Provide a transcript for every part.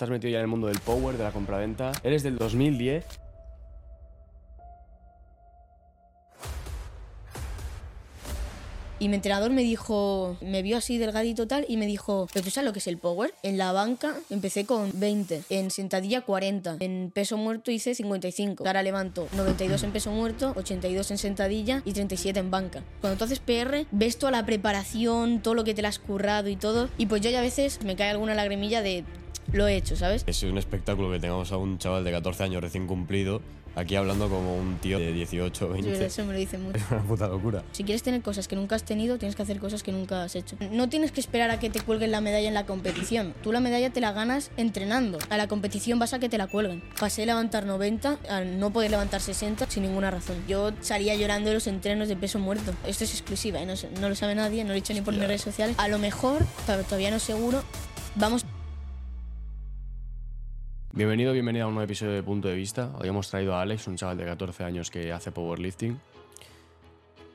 estás metido ya en el mundo del power, de la compraventa. Eres del 2010. Y mi entrenador me dijo, me vio así delgadito tal y me dijo, ¿pero tú sabes lo que es el power? En la banca empecé con 20, en sentadilla 40, en peso muerto hice 55. Ahora levanto 92 en peso muerto, 82 en sentadilla y 37 en banca. Cuando tú haces PR, ves toda la preparación, todo lo que te la has currado y todo. Y pues yo ya a veces me cae alguna lagrimilla de lo he hecho, ¿sabes? Es un espectáculo que tengamos a un chaval de 14 años recién cumplido aquí hablando como un tío de 18 o 20. Eso me lo dice mucho. Es una puta locura. Si quieres tener cosas que nunca has tenido, tienes que hacer cosas que nunca has hecho. No tienes que esperar a que te cuelguen la medalla en la competición. Tú la medalla te la ganas entrenando. A la competición vas a que te la cuelguen. Pasé a levantar 90 a no poder levantar 60 sin ninguna razón. Yo salía llorando en los entrenos de peso muerto. Esto es exclusiva, ¿eh? no, no lo sabe nadie, no lo he dicho ni por mis redes sociales. A lo mejor, todavía no seguro, vamos Bienvenido, bienvenida a un nuevo episodio de Punto de Vista. Hoy hemos traído a Alex, un chaval de 14 años que hace powerlifting.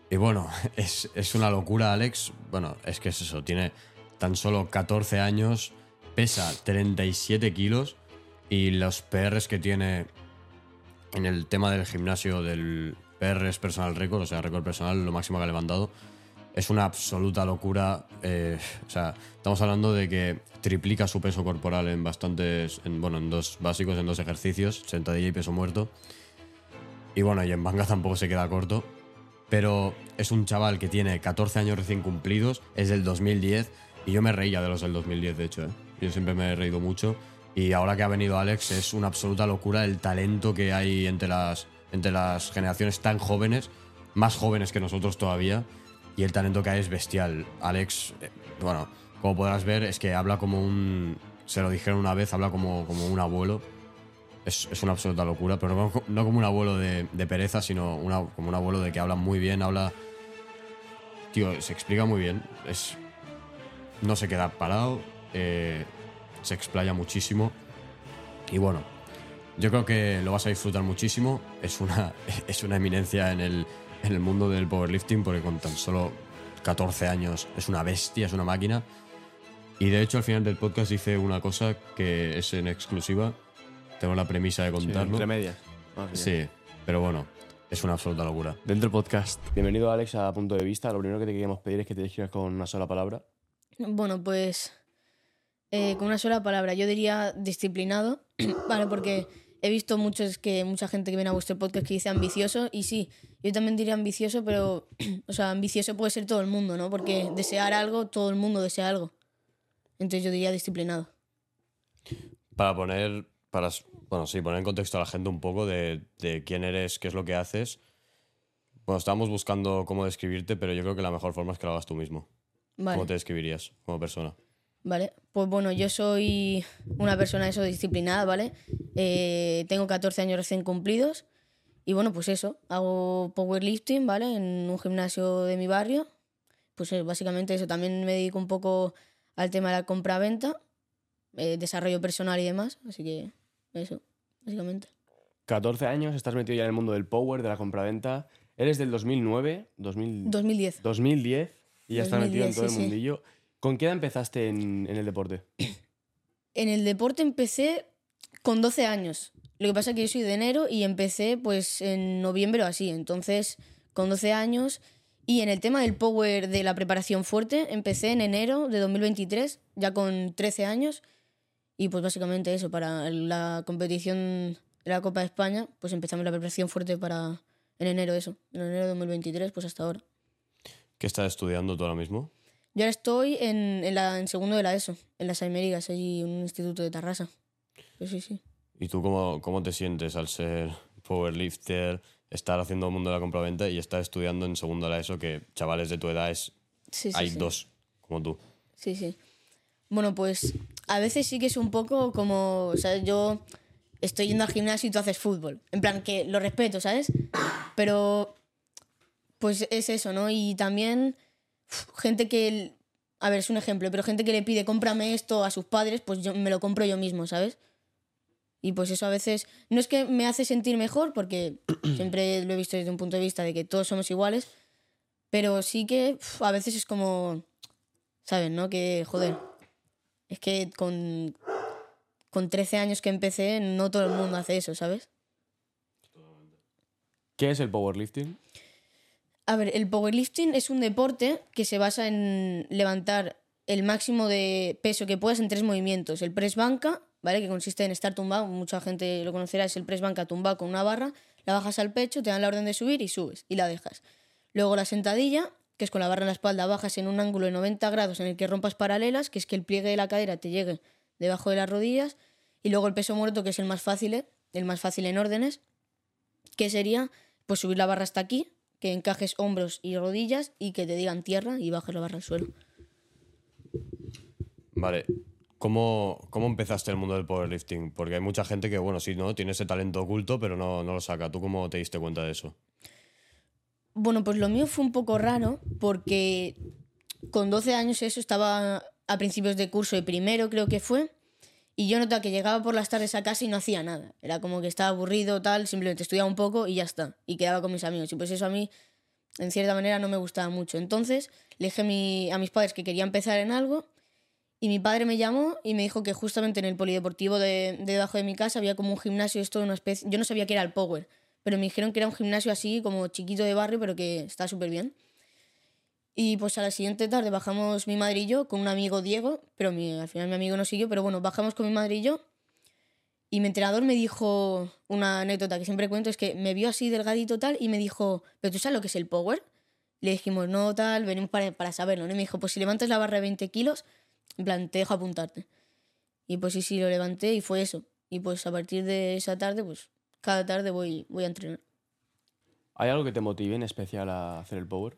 Y bueno, es, es una locura, Alex. Bueno, es que es eso, tiene tan solo 14 años, pesa 37 kilos y los PRs que tiene en el tema del gimnasio del PRs personal récord, o sea, récord personal, lo máximo que ha levantado, es una absoluta locura. eh, o sea, estamos hablando de que triplica su peso corporal en bastantes, en, bueno, en dos básicos, en dos ejercicios, sentadilla y peso muerto. Y bueno, y en manga tampoco se queda corto. Pero es un chaval que tiene 14 años recién cumplidos, es del 2010, y yo me reía de los del 2010, de hecho. ¿eh? Yo siempre me he reído mucho. Y ahora que ha venido Alex, es una absoluta locura el talento que hay entre las, entre las generaciones tan jóvenes, más jóvenes que nosotros todavía, y el talento que hay es bestial. Alex, eh, bueno, como podrás ver, es que habla como un. Se lo dijeron una vez, habla como, como un abuelo. Es, es una absoluta locura, pero no, como un abuelo de, de pereza, sino una- como un abuelo de que habla muy bien, habla. Tío, se explica muy bien. Es, no se queda parado, eh, se explaya muchísimo. Y bueno, yo creo que lo vas a disfrutar muchísimo. Es una, es una eminencia en el, en el mundo del powerlifting, porque con tan solo 14 años es una bestia, es una máquina. Y de hecho, al final del podcast dice una cosa que es en exclusiva. Tengo la premisa de Sí, contarlo. entre medias. Sí, pero bueno, es una absoluta locura. Dentro del podcast. Bienvenido, Alex, a Punto de Vista. Lo primero que te queríamos pedir es que te describas con una sola palabra. Bueno, pues eh, con una sola palabra, yo diría disciplinado, ¿vale? Porque he visto muchos que mucha gente que viene a vuestro podcast que dice ambicioso y sí, yo también diría ambicioso, pero o sea, ambicioso puede ser todo el mundo, ¿no? Porque desear algo, todo el mundo desea algo. Entonces yo diría disciplinado. Para poner, para, bueno, sí, poner en contexto a la gente un poco de, de quién eres, qué es lo que haces. Bueno, estábamos buscando cómo describirte, pero yo creo que la mejor forma es que lo hagas tú mismo. Vale. ¿Cómo te describirías como persona? Vale, pues bueno, yo soy una persona eso disciplinada, ¿vale? Eh, tengo 14 años recién cumplidos y bueno, pues eso, hago powerlifting, ¿vale? En un gimnasio de mi barrio. Pues eh, básicamente eso, también me dedico un poco al tema de la compra-venta, eh, desarrollo personal y demás, así que eso, básicamente. 14 años, estás metido ya en el mundo del power, de la compraventa. Eres del 2009, 2000, 2010. 2010, y ya estás metido en 2010, todo el sí, sí. ¿Con qué edad empezaste en, en el deporte? En el deporte empecé con 12 años. Lo que pasa es que yo soy de enero y empecé pues en noviembre o así. Entonces, con 12 años. Y en el tema del power de la preparación fuerte, empecé en enero de 2023, ya con 13 años. Y pues básicamente eso, para la competición de la Copa de España, pues empezamos la preparación fuerte para en enero eso. En enero de 2023, pues hasta ahora. ¿Qué estás estudiando tú ahora mismo? Yo ahora estoy en, en, la, en segundo de la ESO, en las Aimerigas, allí en un instituto de Tarrasa. Pues sí, sí. ¿Y tú cómo, cómo te sientes al ser powerlifter, estar haciendo el mundo de la compraventa y estar estudiando en segundo de la ESO, que chavales de tu edad es, Sí, sí, hay sí. dos, como tú? Sí, sí. Bueno, pues a veces sí que es un poco como, o sea, yo estoy yendo al gimnasio y tú haces fútbol. En plan, que lo respeto, ¿sabes? Pero, pues es eso, ¿no? Y también gente que, a ver, es un ejemplo, pero gente que le pide cómprame esto a sus padres, pues yo me lo compro yo mismo, ¿sabes? Y pues eso a veces, no es que me hace sentir mejor, porque siempre lo he visto desde un punto de vista de que todos somos iguales, pero sí que uf, a veces es como, ¿sabes? ¿No? Que, joder, es que con, con 13 años que empecé, no todo el mundo hace eso, ¿sabes? ¿Qué es el powerlifting? A ver, el powerlifting es un deporte que se basa en levantar el máximo de peso que puedas en tres movimientos. El press banca, ¿vale? Que consiste en estar tumbado, mucha gente lo conocerá, es el press banca tumbado con una barra, la bajas al pecho, te dan la orden de subir y subes y la dejas. Luego la sentadilla, que es con la barra en la espalda, bajas en un ángulo de 90 grados en el que rompas paralelas, que es que el pliegue de la cadera te llegue debajo de las rodillas. Y luego el peso muerto, que es el más fácil, el más fácil en órdenes, que sería pues subir la barra hasta aquí, que encajes hombros y rodillas y que te digan tierra y bajes la barra al suelo. Vale. ¿Cómo, ¿Cómo empezaste el mundo del powerlifting? Porque hay mucha gente que, bueno, sí, ¿no? Tiene ese talento oculto, pero no, no lo saca. ¿Tú cómo te diste cuenta de eso? Bueno, pues lo mío fue un poco raro porque con 12 años eso estaba a principios de curso de primero, creo que fue, y yo notaba que llegaba por las tardes a casa y no hacía nada. Era como que estaba aburrido, tal, simplemente estudiaba un poco y ya está. Y quedaba con mis amigos. Y pues eso a mí, en cierta manera, no me gustaba mucho. Entonces le dije a, mi- a mis padres que quería empezar en algo. Y mi padre me llamó y me dijo que justamente en el polideportivo de, de debajo de mi casa había como un gimnasio, esto una especie. Yo no sabía que era el Power, pero me dijeron que era un gimnasio así, como chiquito de barrio, pero que está súper bien. Y pues a la siguiente tarde bajamos mi madre y yo con un amigo Diego, pero mi, al final mi amigo no siguió, pero bueno, bajamos con mi madre y yo. Y mi entrenador me dijo una anécdota que siempre cuento, es que me vio así delgadito tal y me dijo, ¿pero tú sabes lo que es el power? Le dijimos, no, tal, venimos para, para saberlo. ¿no? Y me dijo, pues si levantas la barra de 20 kilos, en plan, te dejo apuntarte. Y pues sí, sí, lo levanté y fue eso. Y pues a partir de esa tarde, pues cada tarde voy, voy a entrenar. ¿Hay algo que te motive en especial a hacer el power?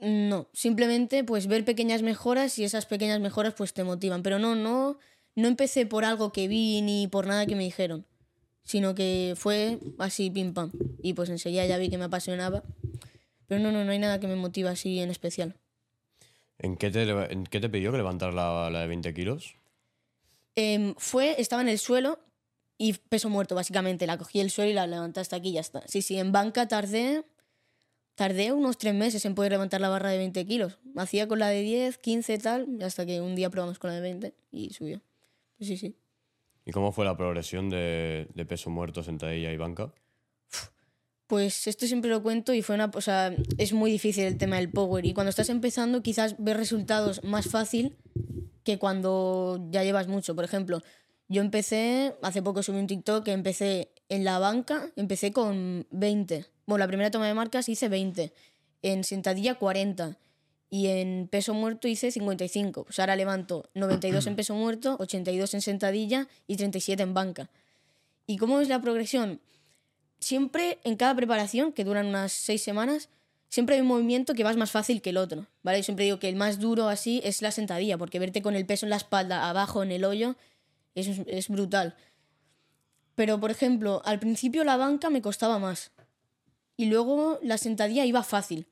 No, simplemente pues ver pequeñas mejoras y esas pequeñas mejoras pues te motivan. Pero no, no, no empecé por algo que vi ni por nada que me dijeron, sino que fue así pim pam. Y pues enseguida ya vi que me apasionaba. Pero no, no, no hay nada que me motive así en especial. ¿En qué te, en qué te pidió que levantar la, la de 20 kilos? Em, fue, estaba en el suelo y peso muerto básicamente. La cogí del suelo y la levanté hasta aquí y ya está. Sí, sí, en banca tardé, tardé unos tres meses en poder levantar la barra de 20 kilos. Hacía con la de 10, 15 tal, hasta que un día probamos con la de 20 y subió. Pues sí, sí. ¿Y cómo fue la progresión de, de peso muerto, sentadilla y banca? Pues esto siempre lo cuento y fue una, o sea, es muy difícil el tema del power y cuando estás empezando quizás ves resultados más fácil que cuando ya llevas mucho. Por ejemplo, yo empecé, hace poco subí un TikTok que empecé en la banca, empecé con 20. Bueno, la primera toma de marcas hice 20, en sentadilla 40 y en peso muerto hice 55. Pues ahora levanto 92 en peso muerto, 82 en sentadilla y 37 en banca. ¿Y cómo es la progresión? siempre en cada preparación, que duran unas seis semanas, siempre hay un movimiento que vas más fácil que el otro, ¿vale? Yo siempre digo que el más duro así es la sentadilla, porque verte con el peso en la espalda, abajo, en el hoyo, eso es, es brutal. Pero, por ejemplo, al principio la banca me costaba más. Y luego la sentadilla iba fácil.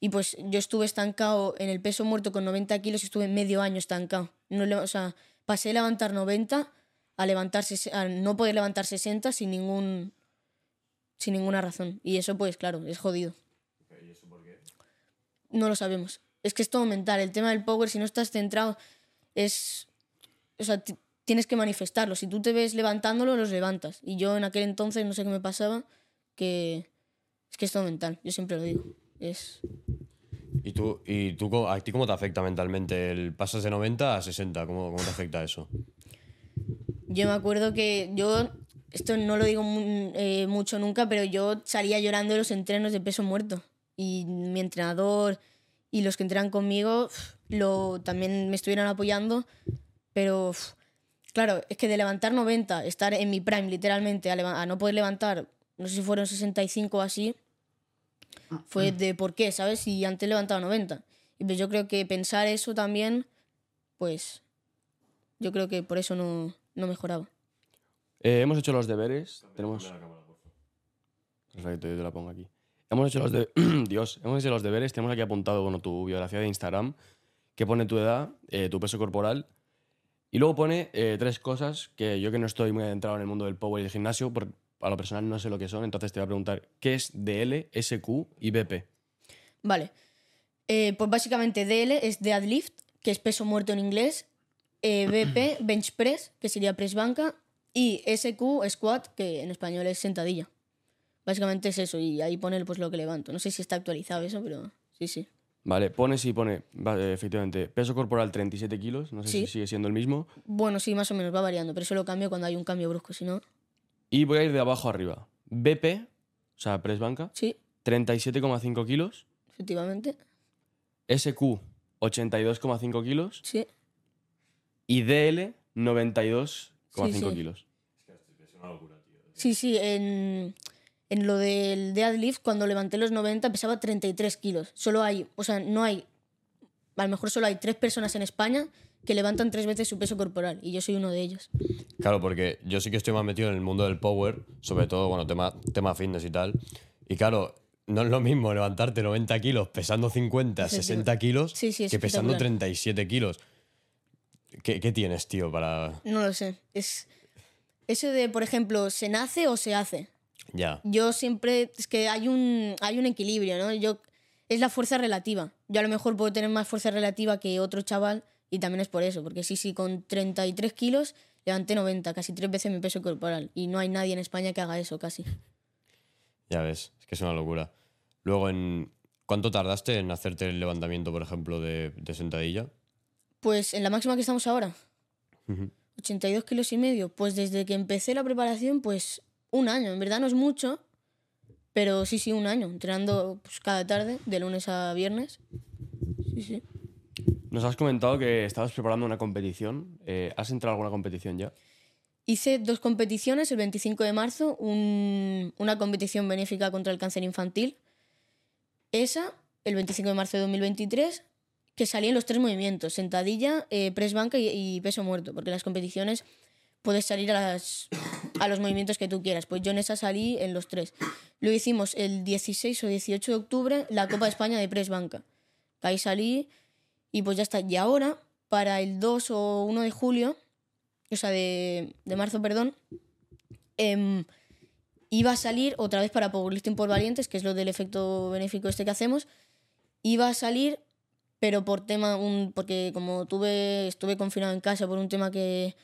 Y pues yo estuve estancado en el peso muerto con 90 kilos y estuve medio año estancado. No, o sea, pasé de levantar 90 a, levantar, ses- a no poder levantar 60 sin ningún sin ninguna razón. Y eso, pues, claro, es jodido. No lo sabemos. Es que es todo mental. El tema del power, si no estás centrado, es. O sea, tienes que manifestarlo. Si tú te ves levantándolo, los levantas. Y yo en aquel entonces, no sé qué me pasaba, que. Es que es todo mental. Yo siempre lo digo. Es. ¿Y tú, y tú a ti cómo te afecta mentalmente el pasas de 90 a 60? ¿Cómo, cómo te afecta eso? Yo me acuerdo que yo, esto no lo digo eh, mucho nunca, pero yo salía llorando de los entrenos de peso muerto. Y mi entrenador y los que entrenan conmigo lo, también me estuvieron apoyando. Pero, claro, es que de levantar 90, estar en mi prime literalmente, a, no poder levantar, no sé si fueron 65 o así, fue de por qué, ¿sabes? Si antes levantaba 90. Y pues yo creo que pensar eso también, pues yo creo que por eso no, no mejoraba. Eh, hemos hecho los deberes. Tenemos. Perfecto, yo te la pongo aquí. Hemos hecho los de... Dios, hemos hecho los deberes. Tenemos aquí apuntado bueno, tu biografía de Instagram, que pone tu edad, eh, tu peso corporal. Y luego pone eh, tres cosas que yo que no estoy muy adentrado en el mundo del power y del gimnasio, por, a lo personal no sé lo que son, entonces te voy a preguntar, ¿qué es DL, SQ y BP? Vale. Eh, pues básicamente DL es deadlift, que es peso muerto en inglés. eh, BP, bench press, que sería press banca, y SQ, squat, que en español es sentadilla. Básicamente es eso, y ahí pone pues, lo que levanto. No sé si está actualizado eso, pero sí, sí. Vale, pone sí, pone, va, eh, efectivamente, peso corporal 37 kilos, no sé Sí. si sigue siendo el mismo. Bueno, sí, más o menos va variando, pero eso lo cambio cuando hay un cambio brusco, si no. Y voy a ir de abajo arriba. BP, o sea, press banca, Sí, 37,5 kilos. efectivamente. SQ, 82,5 kilos. Sí. Y DL, 92,5 Sí, sí. kilos. Sí, sí, en, en lo del deadlift, cuando levanté los 90 pesaba 33 kilos. Solo hay, o sea, no hay, a lo mejor solo hay tres personas en España que levantan tres veces su peso corporal y yo soy uno de ellos. Claro, porque yo sí que estoy más metido en el mundo del power, sobre todo, bueno, tema, tema fitness y tal. Y claro, no es lo mismo levantarte 90 kilos pesando 50, Sí, sí. 60 kilos Sí, sí, que pesando espectacular. 37 kilos. ¿Qué, qué tienes, tío, para...? No lo sé. Es eso de, por ejemplo, ¿se nace o se hace? Ya, Yo siempre, es que hay un, hay un equilibrio, ¿no? Yo, es la fuerza relativa. Yo a lo mejor puedo tener más fuerza relativa que otro chaval y también es por eso, porque sí, sí, con 33 kilos levanté 90, casi tres veces mi peso corporal y no hay nadie en España que haga eso casi. ya ves, es que es una locura. Luego, en ¿cuánto tardaste en hacerte el levantamiento, por ejemplo, de, de sentadilla? Pues en la máxima que estamos ahora, Ujú. 82 kilos y medio, pues desde que empecé la preparación, pues un año, en verdad no es mucho, pero sí, sí, un año, entrenando pues, cada tarde, de lunes a viernes. Sí, sí. Nos has comentado que estabas preparando una competición. Eh, ¿Has entrado a alguna competición ya? Hice dos competiciones, el 25 de marzo, un- una competición benéfica contra el cáncer infantil. Esa, el 25 de marzo de 2023, que salí en los tres movimientos, sentadilla, eh, press banca y, y peso muerto, porque las competiciones puedes salir a, las, a los movimientos que tú quieras. Pues yo en esa salí en los tres. Lo hicimos el 16 o 18 de octubre, la Copa de España de press banca. Ahí salí y pues ya está. Y ahora, para el 2 o 1 de julio, o sea, de, de marzo, perdón, em, iba a salir otra vez para Powerlifting por Valientes, que es lo del efecto benéfico este que hacemos. Iba a salir, pero por tema, un, porque como tuve, estuve confinado en casa por un tema que,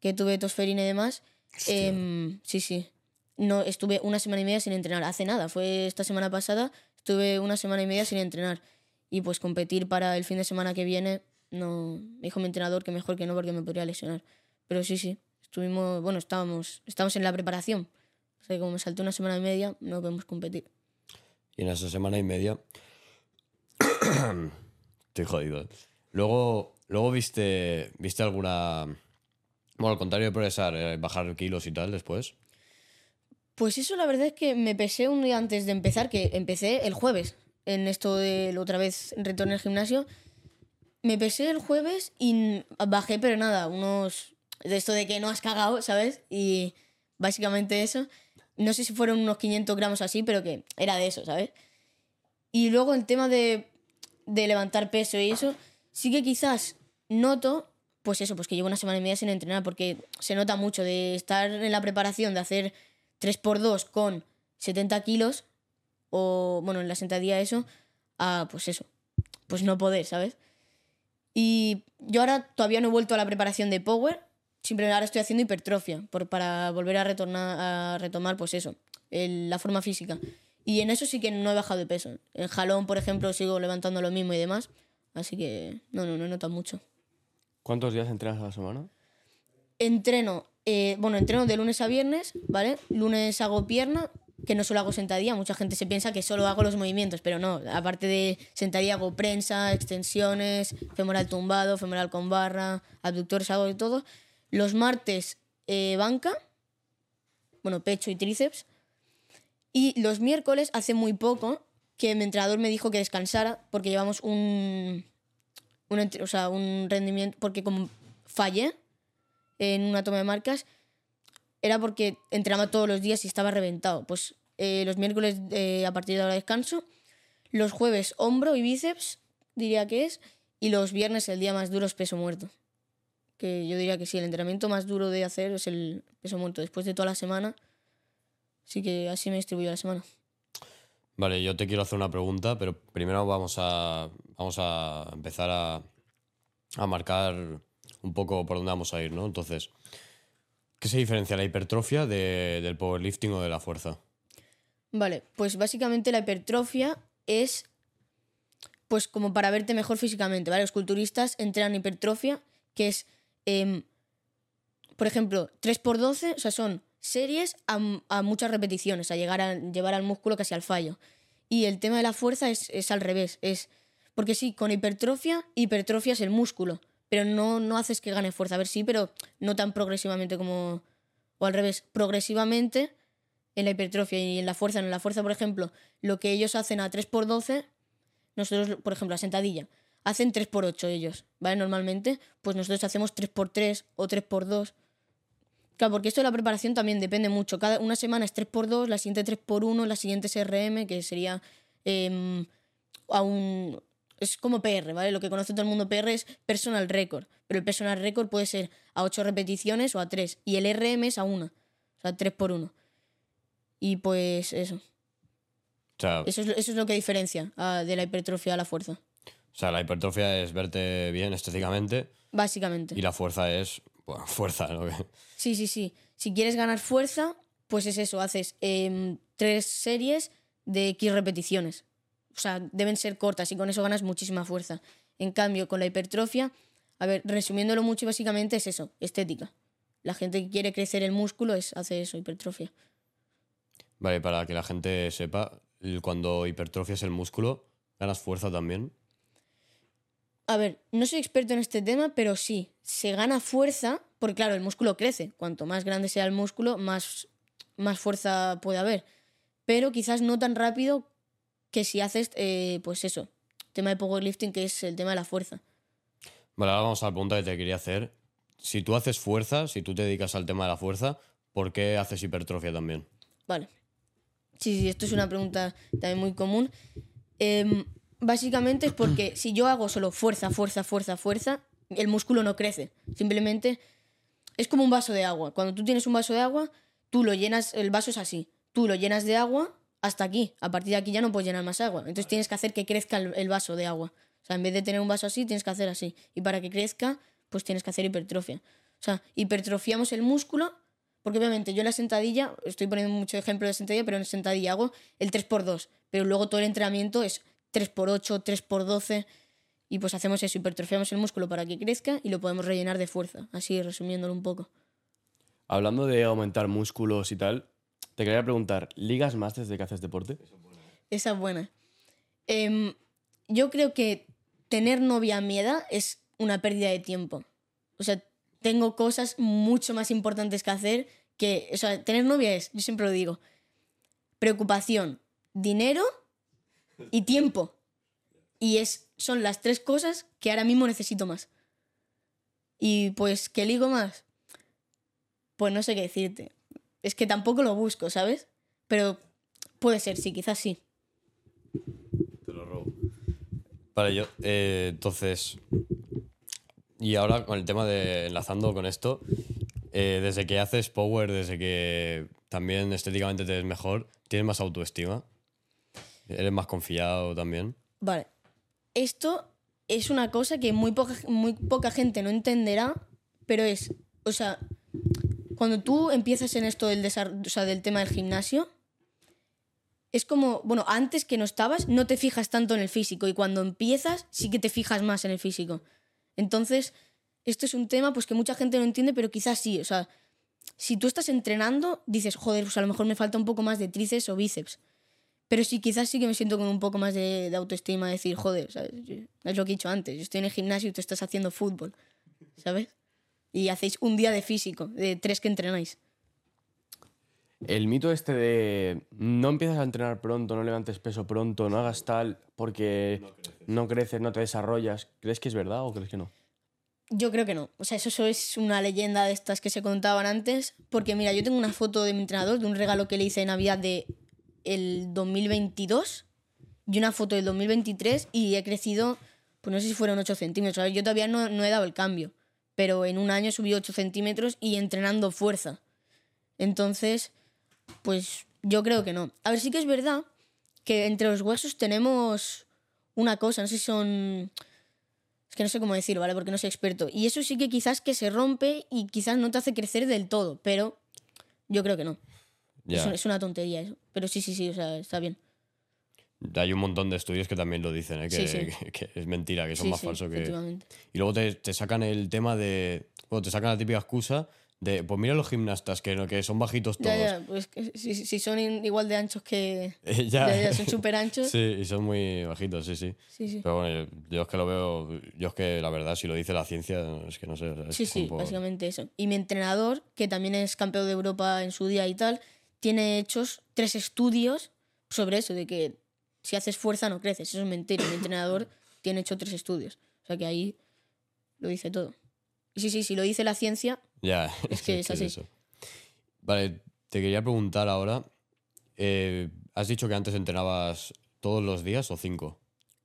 que tuve tosferina y demás, em, sí, sí. No, estuve una semana y media sin entrenar. Hace nada, fue esta semana pasada, estuve una semana y media sin entrenar. Y pues competir para el fin de semana que viene, no, me dijo mi entrenador que mejor que no porque me podría lesionar. Pero sí, sí, estuvimos, bueno, estábamos, estábamos en la preparación. O sea, que como me salté una semana y media, no podemos competir. Y en esa semana y media. Estoy jodido. eh. Luego, luego viste, viste alguna. Bueno, al contrario de progresar, eh, bajar kilos y tal después. Pues eso la verdad es que me pesé un día antes de empezar, que empecé el jueves, en esto de la otra vez retorné al gimnasio. Me pesé el jueves y bajé, pero nada, unos... De esto de que no has cagado, ¿sabes? Y básicamente eso. No sé si fueron unos 500 gramos así, pero que era de eso, ¿sabes? Y luego el tema de, de levantar peso y eso, sí que quizás noto, pues eso, pues que llevo una semana y media sin entrenar, porque se nota mucho de estar en la preparación, de hacer 3x2 con 70 kilos, o bueno, en la sentadilla eso, a pues eso, pues no poder, ¿sabes? Y yo ahora todavía no he vuelto a la preparación de Power, simplemente ahora estoy haciendo hipertrofia por, para volver a, retornar, a retomar, pues eso, el- la forma física. Y en eso sí que no he bajado de peso. En jalón, por ejemplo, sigo levantando lo mismo y demás. Así que no, no, no he notado mucho. ¿Cuántos días entrenas a la semana? Entreno, eh, bueno, entreno de lunes a viernes, ¿vale? Lunes hago pierna, que no solo hago sentadilla. Mucha gente se piensa que solo hago los movimientos, pero no. Aparte de sentadilla hago prensa, extensiones, femoral tumbado, femoral con barra, abductores, hago de todo. Los martes, eh, banca, bueno, pecho y tríceps. Y los miércoles, hace muy poco, que mi entrenador me dijo que descansara porque llevamos un, un, o sea, un rendimiento, porque como fallé en una toma de marcas, era porque entrenaba todos los días y estaba reventado. Pues eh, los miércoles eh, a partir de ahora descanso, los jueves hombro y bíceps, diría que es, y los viernes el día más duro es peso muerto. Que yo diría que sí, el entrenamiento más duro de hacer es el peso muerto. Después de toda la semana, sí que así me distribuyo la semana. Vale, yo te quiero hacer una pregunta, pero primero vamos a, vamos a empezar a, a marcar un poco por dónde vamos a ir, ¿no? Entonces, ¿qué se diferencia la hipertrofia de- del powerlifting o de la fuerza? Vale, pues básicamente la hipertrofia es pues como para verte mejor físicamente, ¿vale? Los culturistas entrenan hipertrofia, que es, em, por ejemplo, 3x12, o sea, son series a, a muchas repeticiones, a llegar a llevar al músculo casi al fallo. Y el tema de la fuerza es, es al revés, es... Porque sí, con hipertrofia, hipertrofias el músculo, pero no, no haces que gane fuerza. A ver, sí, pero no tan progresivamente como... O al revés, progresivamente en la hipertrofia y en la fuerza. En la fuerza, por ejemplo, lo que ellos hacen a 3x12, nosotros, por ejemplo, la sentadilla, hacen 3x8 ellos, ¿vale? Normalmente, pues nosotros hacemos 3x3 o 3x2. Claro, porque esto de la preparación también depende mucho. Cada una semana es 3x2, la siguiente 3x1, la siguiente es RM, que sería em, a un... Es como PR, ¿vale? Lo que conoce todo el mundo PR es personal record. Pero el personal record puede ser a 8 repeticiones o a 3. Y el RM es a 1. O sea, 3 por 1. Y pues eso. O sea, Eso es, eso es lo que diferencia ah, de la hipertrofia a la fuerza. o sea, la hipertrofia es verte bien estéticamente Básicamente. y la fuerza es, bueno, fuerza, ¿no? Sí, sí, sí. Si quieres ganar fuerza, pues es eso. Haces em, tres series de X repeticiones. O sea, deben ser cortas y con eso ganas muchísima fuerza. En cambio, con la hipertrofia, a ver, resumiéndolo mucho, básicamente es eso, estética. La gente que quiere crecer el músculo es hace eso, hipertrofia. Vale, para que la gente sepa, cuando hipertrofias el músculo, ganas fuerza también. A ver, no soy experto en este tema, pero sí, se gana fuerza, porque claro, el músculo crece. Cuanto más grande sea el músculo, más, más fuerza puede haber. Pero quizás no tan rápido que si haces, eh, pues eso, tema de powerlifting, que es el tema de la fuerza. Vale, ahora vamos a la pregunta que te quería hacer. Si tú haces fuerza, si tú te dedicas al tema de la fuerza, ¿por qué haces hipertrofia también? Vale. Sí, sí, esto es una pregunta también muy común. Em, básicamente es porque si yo hago solo fuerza, fuerza, fuerza, fuerza, el músculo no crece. Simplemente es como un vaso de agua. Cuando tú tienes un vaso de agua, tú lo llenas, el vaso es así. Tú lo llenas de agua hasta aquí. A partir de aquí ya no puedes llenar más agua. Entonces tienes que hacer que crezca el, vaso de agua. O sea, en vez de tener un vaso así, tienes que hacer así. Y para que crezca, pues tienes que hacer hipertrofia. O sea, hipertrofiamos el músculo porque obviamente yo en la sentadilla, estoy poniendo mucho ejemplo de sentadilla, pero en sentadilla hago el 3x2. Pero luego todo el entrenamiento es 3x8, 3x12. Y pues hacemos eso, hipertrofiamos el músculo para que crezca y lo podemos rellenar de fuerza. Así resumiéndolo un poco. Hablando de aumentar músculos y tal, te quería preguntar, ¿ligas más desde que haces deporte? Esa es buena. Em, yo creo que tener novia a mi edad es una pérdida de tiempo. O sea, tengo cosas mucho más importantes que hacer que... O sea, tener novia es, yo siempre lo digo, preocupación, dinero y tiempo. Y es, son las tres cosas que ahora mismo necesito más. Y pues, ¿qué ligo más? Pues no sé qué decirte. Es que tampoco lo busco, ¿sabes? Pero puede ser, sí, quizás sí. Te lo robo. Vale, yo, eh, entonces. Y ahora con el tema de. Enlazando con esto. eh, desde que haces power, desde que también estéticamente te ves mejor, tienes más autoestima. Eres más confiado también. Vale. Esto es una cosa que muy poca, muy poca gente no entenderá, pero es, o sea, cuando tú empiezas en esto del, o sea, del tema del gimnasio, es como, bueno, antes que no estabas, no te fijas tanto en el físico y cuando empiezas sí que te fijas más en el físico. Entonces, esto es un tema pues que mucha gente no entiende, pero quizás sí, o sea, si tú estás entrenando, dices, joder, pues a lo mejor me falta un poco más de tríceps o bíceps. Pero sí, quizás sí que me siento con un poco más de, de autoestima, decir, joder, ¿sabes? Es lo que he dicho antes, yo estoy en el gimnasio y tú estás haciendo fútbol, ¿sabes? Y hacéis un día de físico, de tres que entrenáis. El mito este de no empiezas a entrenar pronto, no levantes peso pronto, no hagas tal porque no creces, no, te desarrollas, ¿crees que es verdad o crees que no? Yo creo que no. O sea, eso, eso es una leyenda de estas que se contaban antes. Porque mira, yo tengo una foto de mi entrenador, de un regalo que le hice de Navidad de el 2022 y una foto del 2023 y he crecido, pues no sé si fueron 8 centímetros. Yo todavía no, no he dado el cambio, pero en un año subí 8 centímetros y entrenando fuerza. Entonces, pues yo creo que no. A ver, sí que es verdad que entre los huesos tenemos una cosa, no sé si son... Es que no sé cómo decirlo, ¿vale? Porque no soy experto. Y eso sí que quizás que se rompe y quizás no te hace crecer del todo, pero yo creo que no. Un- es una tontería eso. Pero sí, sí, sí, o sea, está bien. Hay un montón de estudios que también lo dicen, ¿eh? que, Sí, sí. que- que es mentira, que son sí, más sí, falsos que. Y luego te, te sacan el tema de. Bueno, te sacan la típica excusa de. Pues mira los gimnastas, que, que son bajitos todos. Ya, ya, pues que si, si son igual de anchos que... Eh, ya. Ya, ya, son súper anchos. Sí, y son muy bajitos, sí, sí. Pero bueno, yo, yo es que lo veo. Yo es que la verdad, si lo dice la ciencia, es que no sé. o sea, es Sí, sí, poco- básicamente eso. Y mi entrenador, que también es campeón de Europa en su día y tal, tiene hechos tres estudios sobre eso, de que si haces fuerza no creces. Eso es mentira. Mi entrenador tiene hecho tres estudios. O sea que ahí lo dice todo. Y sí, sí, si lo dice la ciencia, Ya, Es que es así. eso. Vale, te quería preguntar ahora. eh, has dicho que antes entrenabas todos los días o cinco?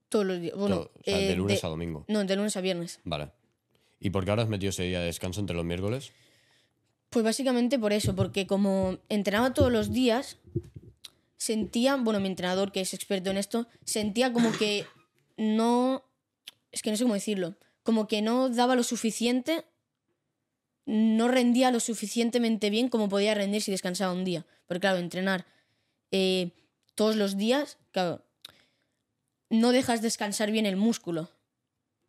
todos los días. Bueno, Todo- o sea, eh, de lunes de- a domingo. No, de lunes a viernes. Vale. ¿Y por qué ahora has metido ese día de descanso entre los miércoles? Pues básicamente por eso, porque como entrenaba todos los días, sentía, bueno, mi entrenador que es experto en esto, sentía como que no, es que no sé cómo decirlo, como que no daba lo suficiente, no rendía lo suficientemente bien como podía rendir si descansaba un día. Porque claro, entrenar eh, todos los días, claro, no dejas descansar bien el músculo.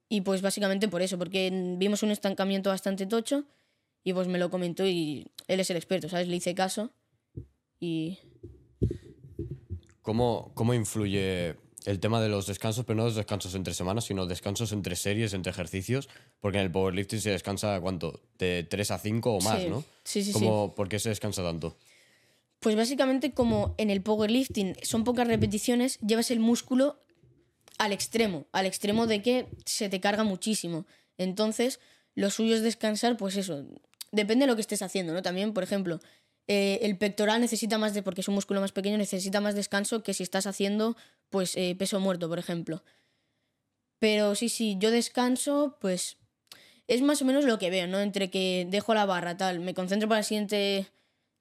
Y pues básicamente por eso, porque vimos un estancamiento bastante tocho. Y pues me lo comentó y él es el experto, ¿sabes? Le hice caso. Y ¿Cómo, ¿Cómo influye el tema de los descansos, pero no los descansos entre semanas, sino descansos entre series, entre ejercicios? Porque en el powerlifting se descansa, ¿cuánto? De 3 a 5 o más, Sí. ¿no? Sí, sí, sí. ¿Cómo, ¿Por qué se descansa tanto? Pues básicamente como en el powerlifting son pocas repeticiones, llevas el músculo al extremo, al extremo de que se te carga muchísimo. Entonces, lo suyo es descansar, pues eso, depende de lo que estés haciendo, ¿no? También, por ejemplo, eh, el pectoral necesita más de, porque es un músculo más pequeño, necesita más descanso que si estás haciendo, pues, eh, peso muerto, por ejemplo. Pero sí, sí, yo descanso, pues, es más o menos lo que veo, ¿no? Entre que dejo la barra, tal, me concentro para el siguiente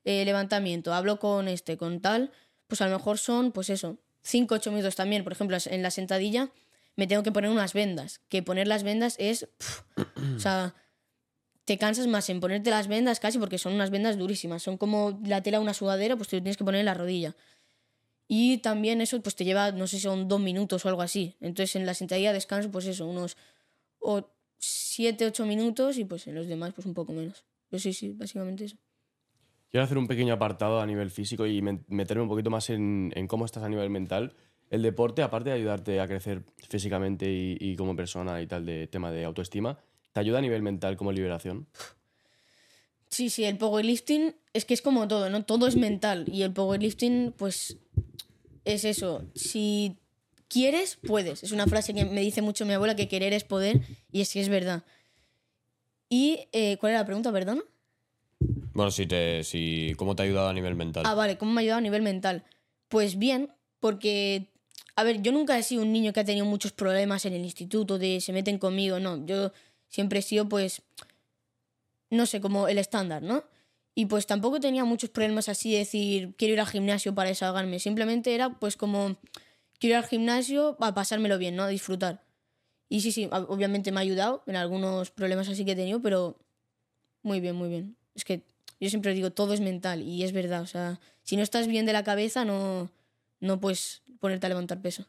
eh, levantamiento, hablo con este, con tal, pues a lo mejor son, pues eso, 5 8 minutos también. Por ejemplo, en la sentadilla me tengo que poner unas vendas, que poner las vendas es, o sea, te cansas más en ponerte las vendas casi porque son unas vendas durísimas, son como la tela de una sudadera, pues te lo tienes que poner en la rodilla. Y también eso pues te lleva, no sé si son dos minutos o algo así. Entonces en la sentadilla descanso pues eso, unos 7, 8 minutos y pues en los demás pues un poco menos. Pero sí, sí, básicamente eso. Quiero hacer un pequeño apartado a nivel físico y meterme un poquito más en, en cómo estás a nivel mental. El deporte, aparte de ayudarte a crecer físicamente y, y como persona y tal, de tema de autoestima, ¿te ayuda a nivel mental como liberación? Sí, sí, el powerlifting es que es como todo, ¿no? Todo es mental y el powerlifting, pues, es eso. Si quieres, puedes. Es una frase que me dice mucho mi abuela, que querer es poder, y es que es verdad. ¿Y eh, cuál era la pregunta, perdón? Bueno, si te, si, ¿cómo te ha ayudado a nivel mental? Ah, vale, ¿cómo me ha ayudado a nivel mental? Pues bien, porque, a ver, yo nunca he sido un niño que ha tenido muchos problemas en el instituto, de se meten conmigo, no. Yo siempre he sido, pues, no sé, como el estándar, ¿no? Y pues tampoco tenía muchos problemas así de decir, quiero ir al gimnasio para desahogarme. Simplemente era, pues, como, quiero ir al gimnasio para pasármelo bien, ¿no? A disfrutar. Y sí, sí, ob- obviamente me ha ayudado en algunos problemas así que he tenido, pero muy bien, muy bien. Es que yo siempre digo, todo es mental y es verdad. O sea, si no estás bien de la cabeza, no, no puedes ponerte a levantar peso.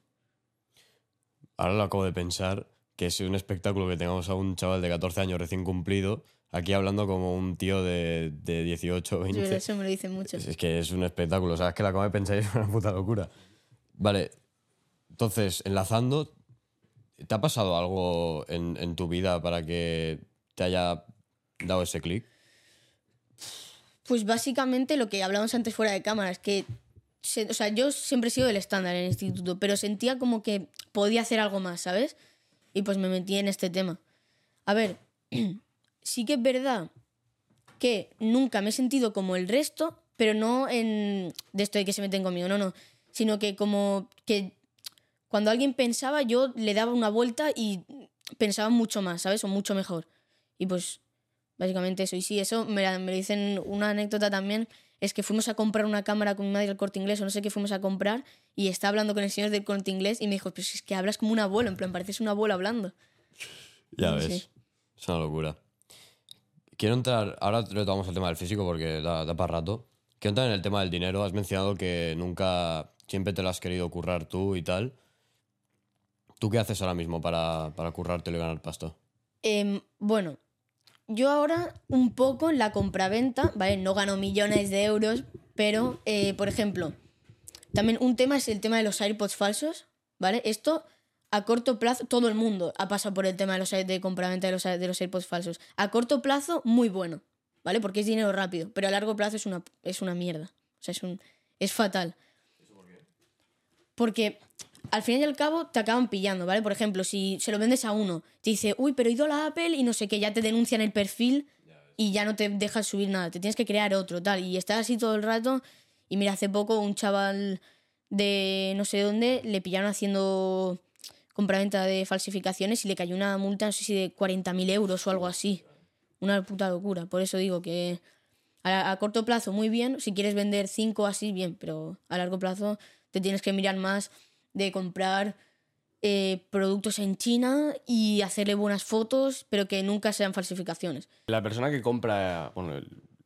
Ahora lo acabo de pensar, que es un espectáculo que tengamos a un chaval de 14 años recién cumplido, aquí hablando como un tío de, de 18 o Es verdad, 20. Eso me lo dicen mucho. Es, es que es un espectáculo, o sea, es que lo acabo de pensar es una puta locura. Vale, entonces, enlazando, ¿te ha pasado algo en, en tu vida para que te haya dado ese clic? Pues básicamente lo que hablábamos antes fuera de cámara es que, se- o sea, yo siempre he sido el estándar en el instituto, pero sentía como que podía hacer algo más, ¿sabes? Y pues me metí en este tema. A ver, sí que es verdad que nunca me he sentido como el resto, pero no en de esto de que se meten conmigo, no, no, sino que como que cuando alguien pensaba yo le daba una vuelta y pensaba mucho más, ¿sabes? O mucho mejor. Y pues Básicamente eso. Y sí, eso me, me lo dicen una anécdota también. Es que fuimos a comprar una cámara con mi madre al corte inglés o no sé qué fuimos a comprar y estaba hablando con el señor del corte inglés y me dijo, pues es que hablas como un abuelo, en plan, pareces un abuelo hablando. Ya No ves. sé. Es una locura. Quiero entrar. Ahora retomamos el tema del físico porque da, da para rato. Quiero entrar en el tema del dinero. Has mencionado que nunca. Siempre te lo has querido currar tú y tal. ¿Tú qué haces ahora mismo para, para currártelo y ganar pasto? Em, bueno, yo ahora un poco en la compraventa, ¿vale? No gano millones de euros, pero, eh, por ejemplo, también un tema es el tema de los AirPods falsos, ¿vale? Esto a corto plazo, todo el mundo ha pasado por el tema de los de compraventa de los, de los AirPods falsos. A corto plazo, muy bueno, ¿vale? Porque es dinero rápido, pero a largo plazo es una, es una mierda. O sea, es, un, es fatal. Porque al fin y al cabo te acaban pillando, ¿vale? Por ejemplo, si se lo vendes a uno, te dice, uy, pero he ido a la Apple y no sé qué, ya te denuncian el perfil y ya no te dejas subir nada, te tienes que crear otro, tal. Y estás así todo el rato. Y mira, hace poco un chaval de no sé dónde le pillaron haciendo compraventa de falsificaciones y le cayó una multa, no sé si de 40.000 euros o algo así. Una puta locura. Por eso digo que a, a corto plazo muy bien, si quieres vender 5 así, bien, pero a largo plazo te tienes que mirar más de comprar eh, productos en China y hacerle buenas fotos, pero que nunca sean falsificaciones. La persona que compra, bueno,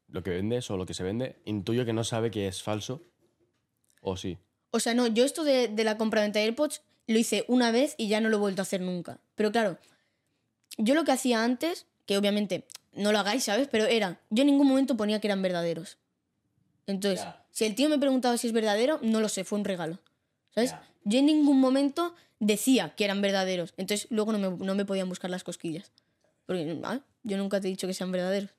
lo que vendes o lo que se vende, intuyo que no sabe que es falso. ¿O sí? O sea, no, yo esto de, de la compra-venta de AirPods lo hice una vez y ya no lo he vuelto a hacer nunca. Pero claro, yo lo que hacía antes, que obviamente no lo hagáis, ¿sabes? Pero era, yo en ningún momento ponía que eran verdaderos. Entonces, si el tío me preguntaba si es verdadero, no lo sé, fue un regalo. ¿Sabes? Yo en ningún momento decía que eran verdaderos. Entonces, luego no me, no me podían buscar las cosquillas. Porque ah, yo nunca te he dicho que sean verdaderos.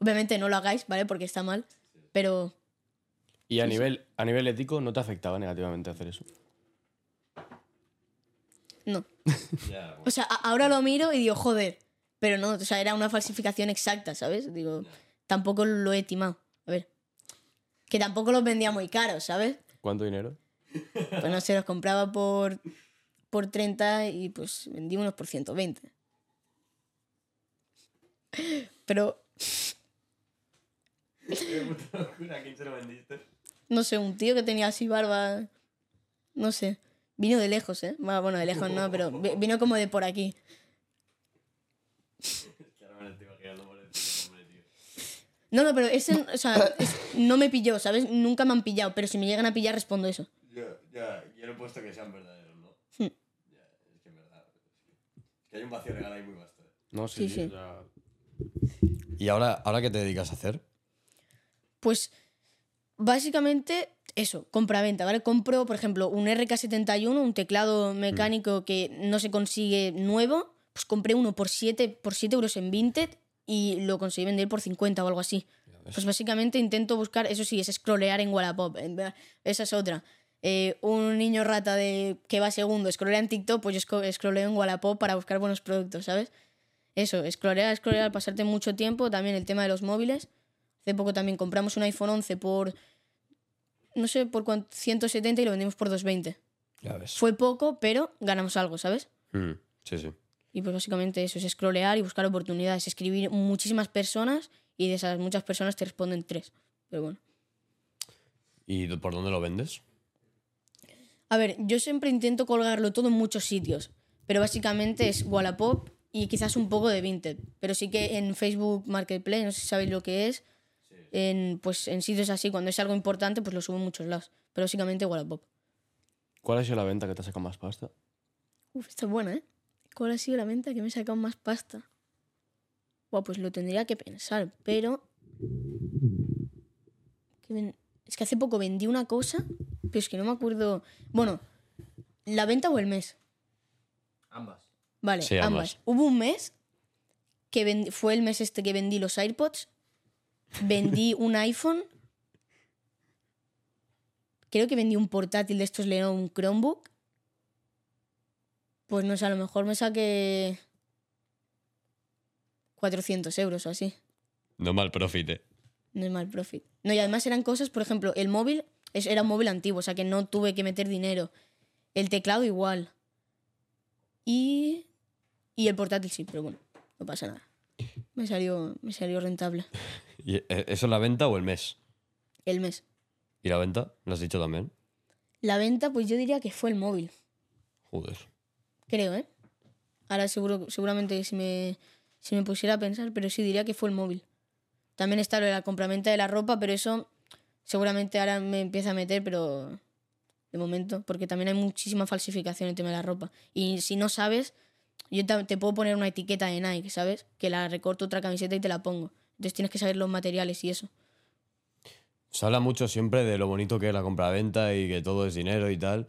Obviamente no lo hagáis, ¿vale? Porque está mal. Pero ¿Y a, nivel, a nivel ético no te afectaba negativamente hacer eso? no. O sea, ahora lo miro y digo, joder. Pero no, o sea, era una falsificación exacta, ¿sabes? Digo, tampoco lo he timado. A ver. Que tampoco los vendía muy caros, ¿sabes? ¿Cuánto dinero? Pues no sé, los compraba por, por 30 y pues vendí unos por 120. Pero, ¿A quién se no sé, un tío que tenía así barba. No sé. Vino de lejos, ¿eh? Bueno, de lejos no, pero vi- vino como de por aquí. No, no, pero ese, o sea, no me pilló, ¿sabes? Nunca me han pillado, pero si me llegan a pillar respondo eso. Ya, ya, yo no he puesto que sean verdaderos, ¿no? Hmm. Ya, es que en verdad. Es que hay un vacío legal ahí muy vasto. ¿eh? No, sí, Sí, sí. sea, ¿Y ahora, ahora qué te dedicas a hacer? Pues básicamente eso, compra-venta, ¿vale? Compro, por ejemplo, un RK71, un teclado mecánico que no se consigue nuevo, pues compré uno por 7 por siete euros en Vinted y lo conseguí vender por 50 o algo así. Pues básicamente intento buscar, eso sí, es scrollear en Wallapop, esa es otra. Eh, un niño rata de que va segundo, scrollea en TikTok, pues yo scrolleo en Wallapop para buscar buenos productos, ¿sabes? Eso, scrollear, scrollear, pasarte mucho tiempo, también el tema de los móviles. Hace poco también compramos un iPhone 11 por, no sé, por cuánto, 170 y lo vendimos por 220. Ya ves. Fue poco, pero ganamos algo, ¿sabes? Mm, sí, sí. Y pues básicamente eso, es scrollear y buscar oportunidades, escribir muchísimas personas y de esas muchas personas te responden tres. Pero bueno. ¿Y por dónde lo vendes? A ver, yo siempre intento colgarlo todo en muchos sitios, pero básicamente es Wallapop y quizás un poco de Vinted. Pero sí que en Facebook Marketplace, no sé si sabéis lo que es, en, pues en sitios así, cuando es algo importante, pues lo subo en muchos lados. Pero básicamente Wallapop. ¿Cuál ha sido la venta que te ha sacado más pasta? Uf, esta es buena, ¿eh? ¿Cuál ha sido la venta que me ha sacado más pasta? Buah, pues lo tendría que pensar, pero... Es que hace poco vendí una cosa, pero es que no me acuerdo... Bueno, ¿la venta o el mes? Ambas. Vale, Sí, ambas. ambas. Hubo un mes que vendi- fue el mes este que vendí los AirPods, vendí un iPhone, creo que vendí un portátil de estos Lenovo, un Chromebook. Pues no sé, a lo mejor me saqué 400 euros o así. No mal profit, ¿eh? No es mal profit. No, y además eran cosas, por ejemplo, el móvil era un móvil antiguo, o sea que no tuve que meter dinero. El teclado igual. Y. Y el portátil sí, pero bueno, no pasa nada. Me salió, me salió rentable. ¿Y eh, ¿Eso es la venta o el mes? El mes. ¿Y la venta? ¿Lo has dicho también? La venta, pues yo diría que fue el móvil. Joder. Creo, ¿eh? Ahora seguro, seguramente si me, si me pusiera a pensar, pero sí diría que fue el móvil. También está lo de la compraventa de la ropa, pero eso seguramente ahora me empieza a meter, pero de momento, porque también hay muchísima falsificación en el tema de la ropa. Y si no sabes, yo te, puedo poner una etiqueta de Nike, ¿sabes? Que la recorto otra camiseta y te la pongo. Entonces tienes que saber los materiales y eso. Se habla mucho siempre de lo bonito que es la compraventa y que todo es dinero y tal.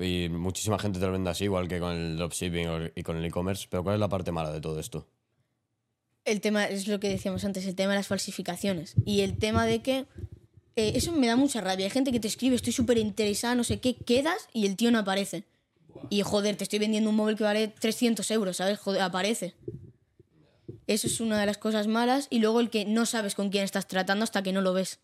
Y muchísima gente te lo vende así, igual que con el dropshipping y con el e-commerce. Pero ¿cuál es la parte mala de todo esto? El tema es lo que decíamos antes, el tema de las falsificaciones. Y el tema de que eh, eso me da mucha rabia. Hay gente que te escribe, estoy súper interesada, no sé qué, quedas y el tío no aparece. Y joder, te estoy vendiendo un móvil que vale 300 euros, ¿sabes? Joder, aparece. Eso es una de las cosas malas. Y luego el que no sabes con quién estás tratando hasta que no lo ves.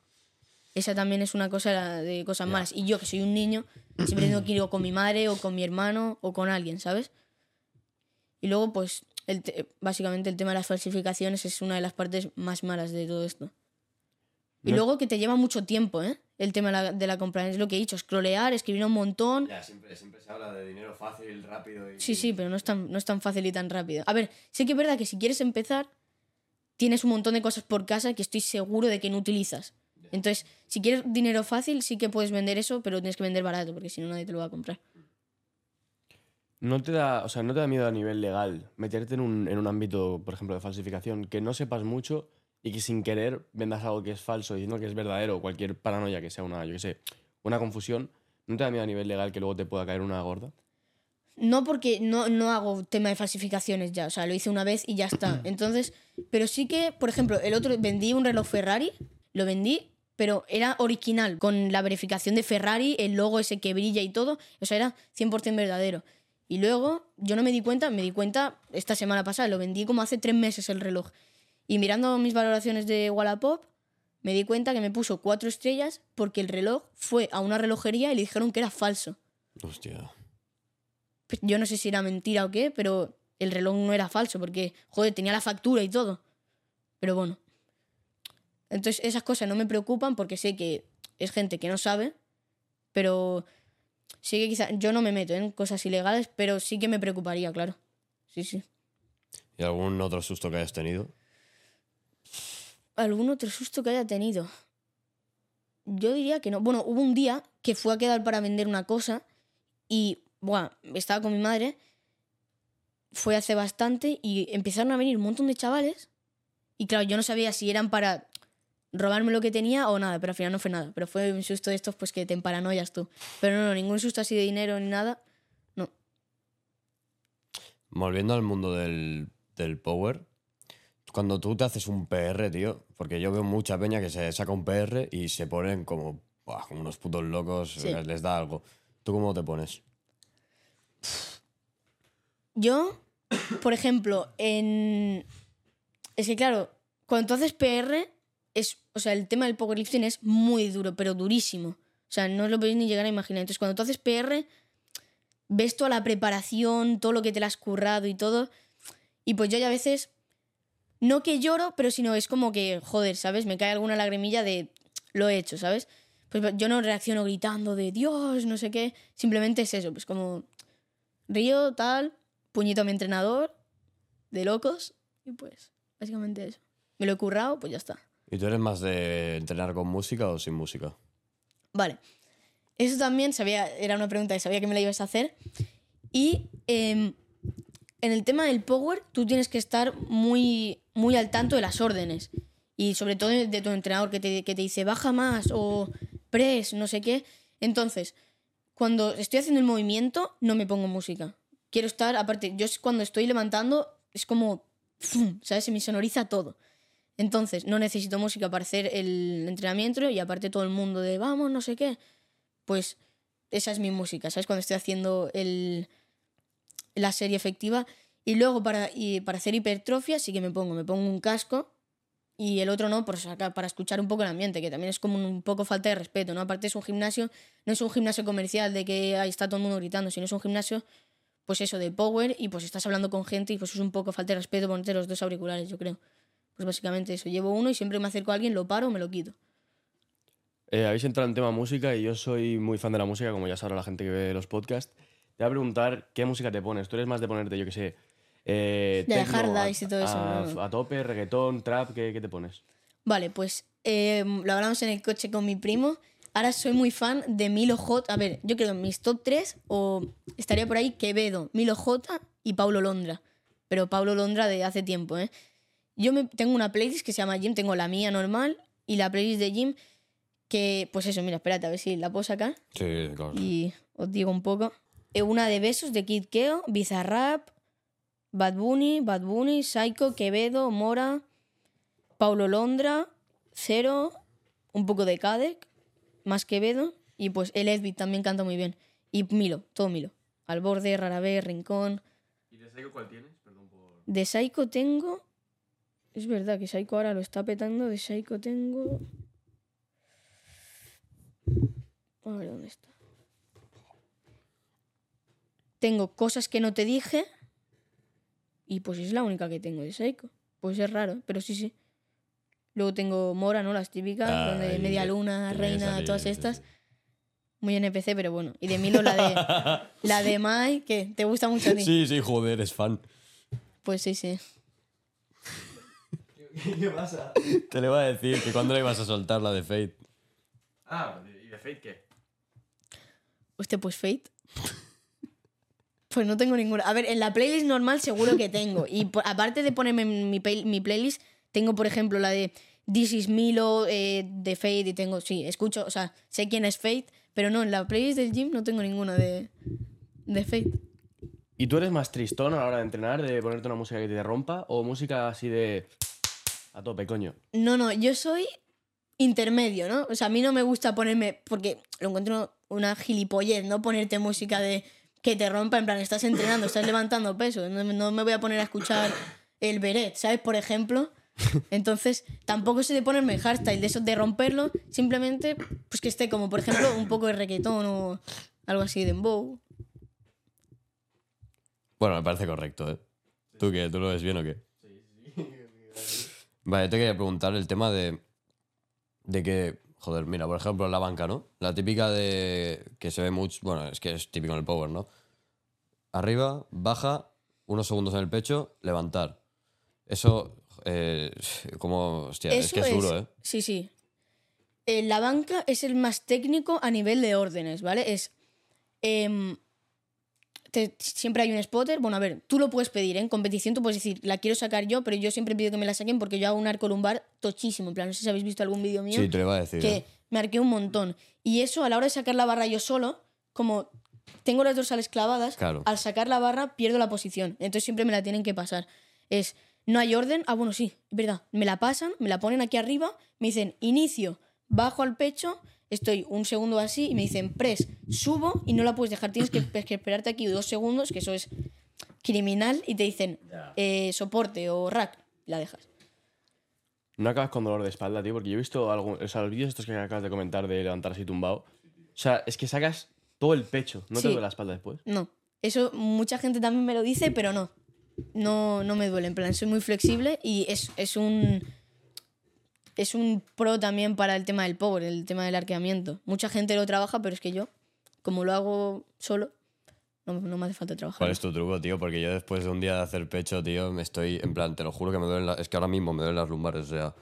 Esa también es una cosa de cosas malas. Y yo, que soy un niño, siempre tengo que ir o con mi madre, o con mi hermano, o con alguien, ¿sabes? Y luego, pues, el básicamente el tema de las falsificaciones es una de las partes más malas de todo esto. Y No- luego que te lleva mucho tiempo, ¿eh? El tema de la, de la compra. Es lo que he dicho, scrollear, escribir un montón. Ya, siempre, siempre se habla de dinero fácil, rápido y... Sí, sí, pero no es, tan, no es tan fácil y tan rápido. A ver, sí que es verdad que si quieres empezar, tienes un montón de cosas por casa que estoy seguro de que no utilizas. Entonces, si quieres dinero fácil, sí que puedes vender eso, pero tienes que vender barato, porque si no nadie te lo va a comprar. ¿No te da, o sea, no te da miedo a nivel legal meterte en un, en un ámbito, por ejemplo, de falsificación, que no sepas mucho y que sin querer vendas algo que es falso diciendo que es verdadero cualquier paranoia que sea una, yo qué sé, una confusión? ¿No te da miedo a nivel legal que luego te pueda caer una gorda? No porque no, no hago tema de falsificaciones ya, o sea, lo hice una vez y ya está. Entonces, pero sí que, por ejemplo, el otro vendí un reloj Ferrari, lo vendí, pero era original, con la verificación de Ferrari, el logo ese que brilla y todo, o sea, era 100% verdadero. Y luego yo no me di cuenta, me di cuenta esta semana pasada, lo vendí como hace tres meses el reloj. Y mirando mis valoraciones de Wallapop, me di cuenta que me puso cuatro estrellas porque el reloj fue a una relojería y le dijeron que era falso. Hostia. Pues yo no sé si era mentira o qué, pero el reloj no era falso porque, joder, tenía la factura y todo. Pero bueno. Entonces esas cosas no me preocupan porque sé que es gente que no sabe, pero sí que quizá yo no me meto en cosas ilegales, pero sí que me preocuparía, claro. Sí, sí. ¿Y algún otro susto que hayas tenido? ¿Algún otro susto que haya tenido? Yo diría que no. Bueno, hubo un día que fue a quedar para vender una cosa y, bueno, estaba con mi madre, fue hace bastante y empezaron a venir un montón de chavales y claro, yo no sabía si eran para robarme lo que tenía o nada, pero al final no fue nada. Pero fue un susto de estos pues que te emparanoias tú. Pero no, no, ningún susto así de dinero ni nada. No. Volviendo al mundo del, del power, cuando tú te haces un PR, tío, porque yo veo mucha peña que se saca un PR y se ponen como, buah, como unos putos locos, Sí. les da algo. ¿Tú cómo te pones? Yo, por ejemplo, en. Es que claro, cuando tú haces PR, es. O sea, el tema del powerlifting es muy duro, pero durísimo. O sea, no lo podéis ni llegar a imaginar. Entonces, cuando tú haces PR, ves toda la preparación, todo lo que te la has currado y todo. Y pues yo ya a veces. No que lloro, pero sino es como que, joder, ¿sabes? Me cae alguna lagrimilla de. Lo he hecho, ¿sabes? Pues yo no reacciono gritando de Dios, no sé qué. Simplemente es eso, pues como. Río, tal, puñito a mi entrenador, de locos, y pues, básicamente eso. Me lo he currado, pues ya está. ¿Y tú eres más de entrenar con música o sin música? Vale. Eso también sabía, era una pregunta que sabía que me la ibas a hacer. Y em, en el tema del power, tú tienes que estar muy, muy al tanto de las órdenes. Y sobre todo de, tu entrenador que te, que te dice baja más o press, no sé qué. Entonces, cuando estoy haciendo el movimiento, no me pongo música. Quiero estar, aparte, yo cuando estoy levantando, es como. ¿sabes? Se me sonoriza todo. Entonces, no necesito música para hacer el entrenamiento y aparte todo el mundo de vamos, no sé qué. Pues esa es mi música, ¿sabes? Cuando estoy haciendo el, la serie efectiva. Y luego para, y para hacer hipertrofia sí que me pongo, me pongo un casco y el otro no, por para escuchar un poco el ambiente, que también es como un poco falta de respeto, ¿no? Aparte es un gimnasio, no es un gimnasio comercial de que ahí está todo el mundo gritando, sino es un gimnasio, pues eso, de power y pues estás hablando con gente y pues es un poco falta de respeto ponerte los dos auriculares, yo creo. Pues básicamente eso, llevo uno y siempre me acerco a alguien, lo paro o me lo quito. Eh, habéis entrado en tema música y yo soy muy fan de la música, como ya sabrá la gente que ve los podcasts. Te voy a preguntar qué música te pones. ¿Tú eres más de ponerte, yo qué sé, Eh, De techno, hard a- dice y todo eso, A, ¿no? a tope, reggaetón, trap, ¿qué, qué te pones? Vale, pues eh, lo hablamos en el coche con mi primo. Ahora soy muy fan de Milo J. A ver, yo creo que en mis top 3 o estaría por ahí Quevedo, Milo J y Paulo Londra. Pero Paulo Londra de hace tiempo, ¿eh? Yo me, tengo una playlist que se llama Jim, tengo la mía normal y la playlist de Jim que, pues eso, mira, espérate a ver si la puedo sacar Sí, claro. y os digo un poco. Eh, Una de Besos de Kid Keo, Bizarrap, Bad Bunny, Bad Bunny, Psycho, Quevedo, Mora, Paulo Londra, Cero, un poco de Kadek, más Quevedo y pues el Edbit también canta muy bien. Y Milo, todo Milo. Al borde, rara vez, Rincón. ¿Y de Psycho cuál tienes? Perdón por... De Psycho tengo. Es verdad que Psycho ahora lo está petando. De Psycho tengo. A ver dónde está. Tengo cosas que no te dije. Y pues es la única que tengo de Psycho. Pues es raro, pero sí, sí. Luego tengo Mora, ¿no? Las típicas, Ah, donde Media Luna, Reina, salir, todas estas. sí. Muy NPC, pero bueno. Y de Milo la de. la de Mai, que te gusta mucho a ti. Sí, sí, joder, es fan. Pues sí, sí. ¿Qué pasa? Te le iba a decir que cuando le ibas a soltar la de Fate. Ah, ¿y de Fate qué? Hostia, pues Fate. Pues no tengo ninguna. A ver, en la playlist normal seguro que tengo. Y por- aparte de ponerme en mi, play- mi playlist, tengo, por ejemplo, la de This is Milo, eh, de Fate, y tengo, sí, escucho, o sea, sé quién es Fate, pero no, en la playlist del gym no tengo ninguna de, de Fate. ¿Y tú eres más tristón a la hora de entrenar, de ponerte una música que te rompa o música así de... a tope, coño? No, no, yo soy intermedio, ¿no? O sea, a mí no me gusta ponerme, porque lo encuentro una gilipollez, ¿no? Ponerte música de que te rompa, en plan, estás entrenando, estás levantando peso, no, no me voy a poner a escuchar el beret, ¿sabes? Por ejemplo. Entonces, tampoco sé de ponerme hardstyle, de eso de romperlo, simplemente, pues que esté como, por ejemplo, un poco de reggaetón o algo así de dembow. Bueno, me parece correcto, ¿eh? ¿Tú qué? ¿Tú lo ves bien o qué? Vale, te quería preguntar el tema de. de que. Joder, mira, por ejemplo, en la banca, ¿no? La típica de. que se ve mucho. Bueno, es que es típico en el power, ¿no? Arriba, baja, unos segundos en el pecho, levantar. Eso. Eh, como. Hostia, es que es duro, ¿eh? Sí, sí. Eh, la banca es el más técnico a nivel de órdenes, ¿vale? Es. em, te- siempre hay un spotter. Bueno, a ver, tú lo puedes pedir, ¿eh? En competición tú puedes decir, la quiero sacar yo, pero yo siempre pido que me la saquen porque yo hago un arco lumbar tochísimo. En plan, no sé si habéis visto algún vídeo mío Sí, te lo iba a decir. que ¿eh? me arqué un montón. Y eso, a la hora de sacar la barra yo solo, como tengo las dorsales clavadas, Claro. al sacar la barra pierdo la posición. Entonces siempre me la tienen que pasar. Es, no hay orden. Ah, bueno, sí, es verdad. Me la pasan, me la ponen aquí arriba, me dicen inicio, bajo al pecho, estoy un segundo así y me dicen press, subo y no la puedes dejar. Tienes que, que esperarte aquí dos segundos, que eso es criminal, y te dicen eh, soporte o rack, y la dejas. No acabas con dolor de espalda, tío, porque yo he visto algún, o sea, los vídeos estos que acabas de comentar de levantar así tumbado. O sea, es que sacas todo el pecho, no te Sí. duele la espalda después. No. Eso mucha gente también me lo dice, pero no. No, no me duele. En plan, soy muy flexible y es, es un. Es un pro también para el tema del power, el tema del arqueamiento. Mucha gente lo trabaja, pero es que yo, como lo hago solo, no, no me hace falta trabajar. ¿Cuál es tu truco, tío? Porque yo después de un día de hacer pecho, tío, me estoy. En plan, te lo juro que me duelen. la- es que ahora mismo me duelen las lumbares, o sea.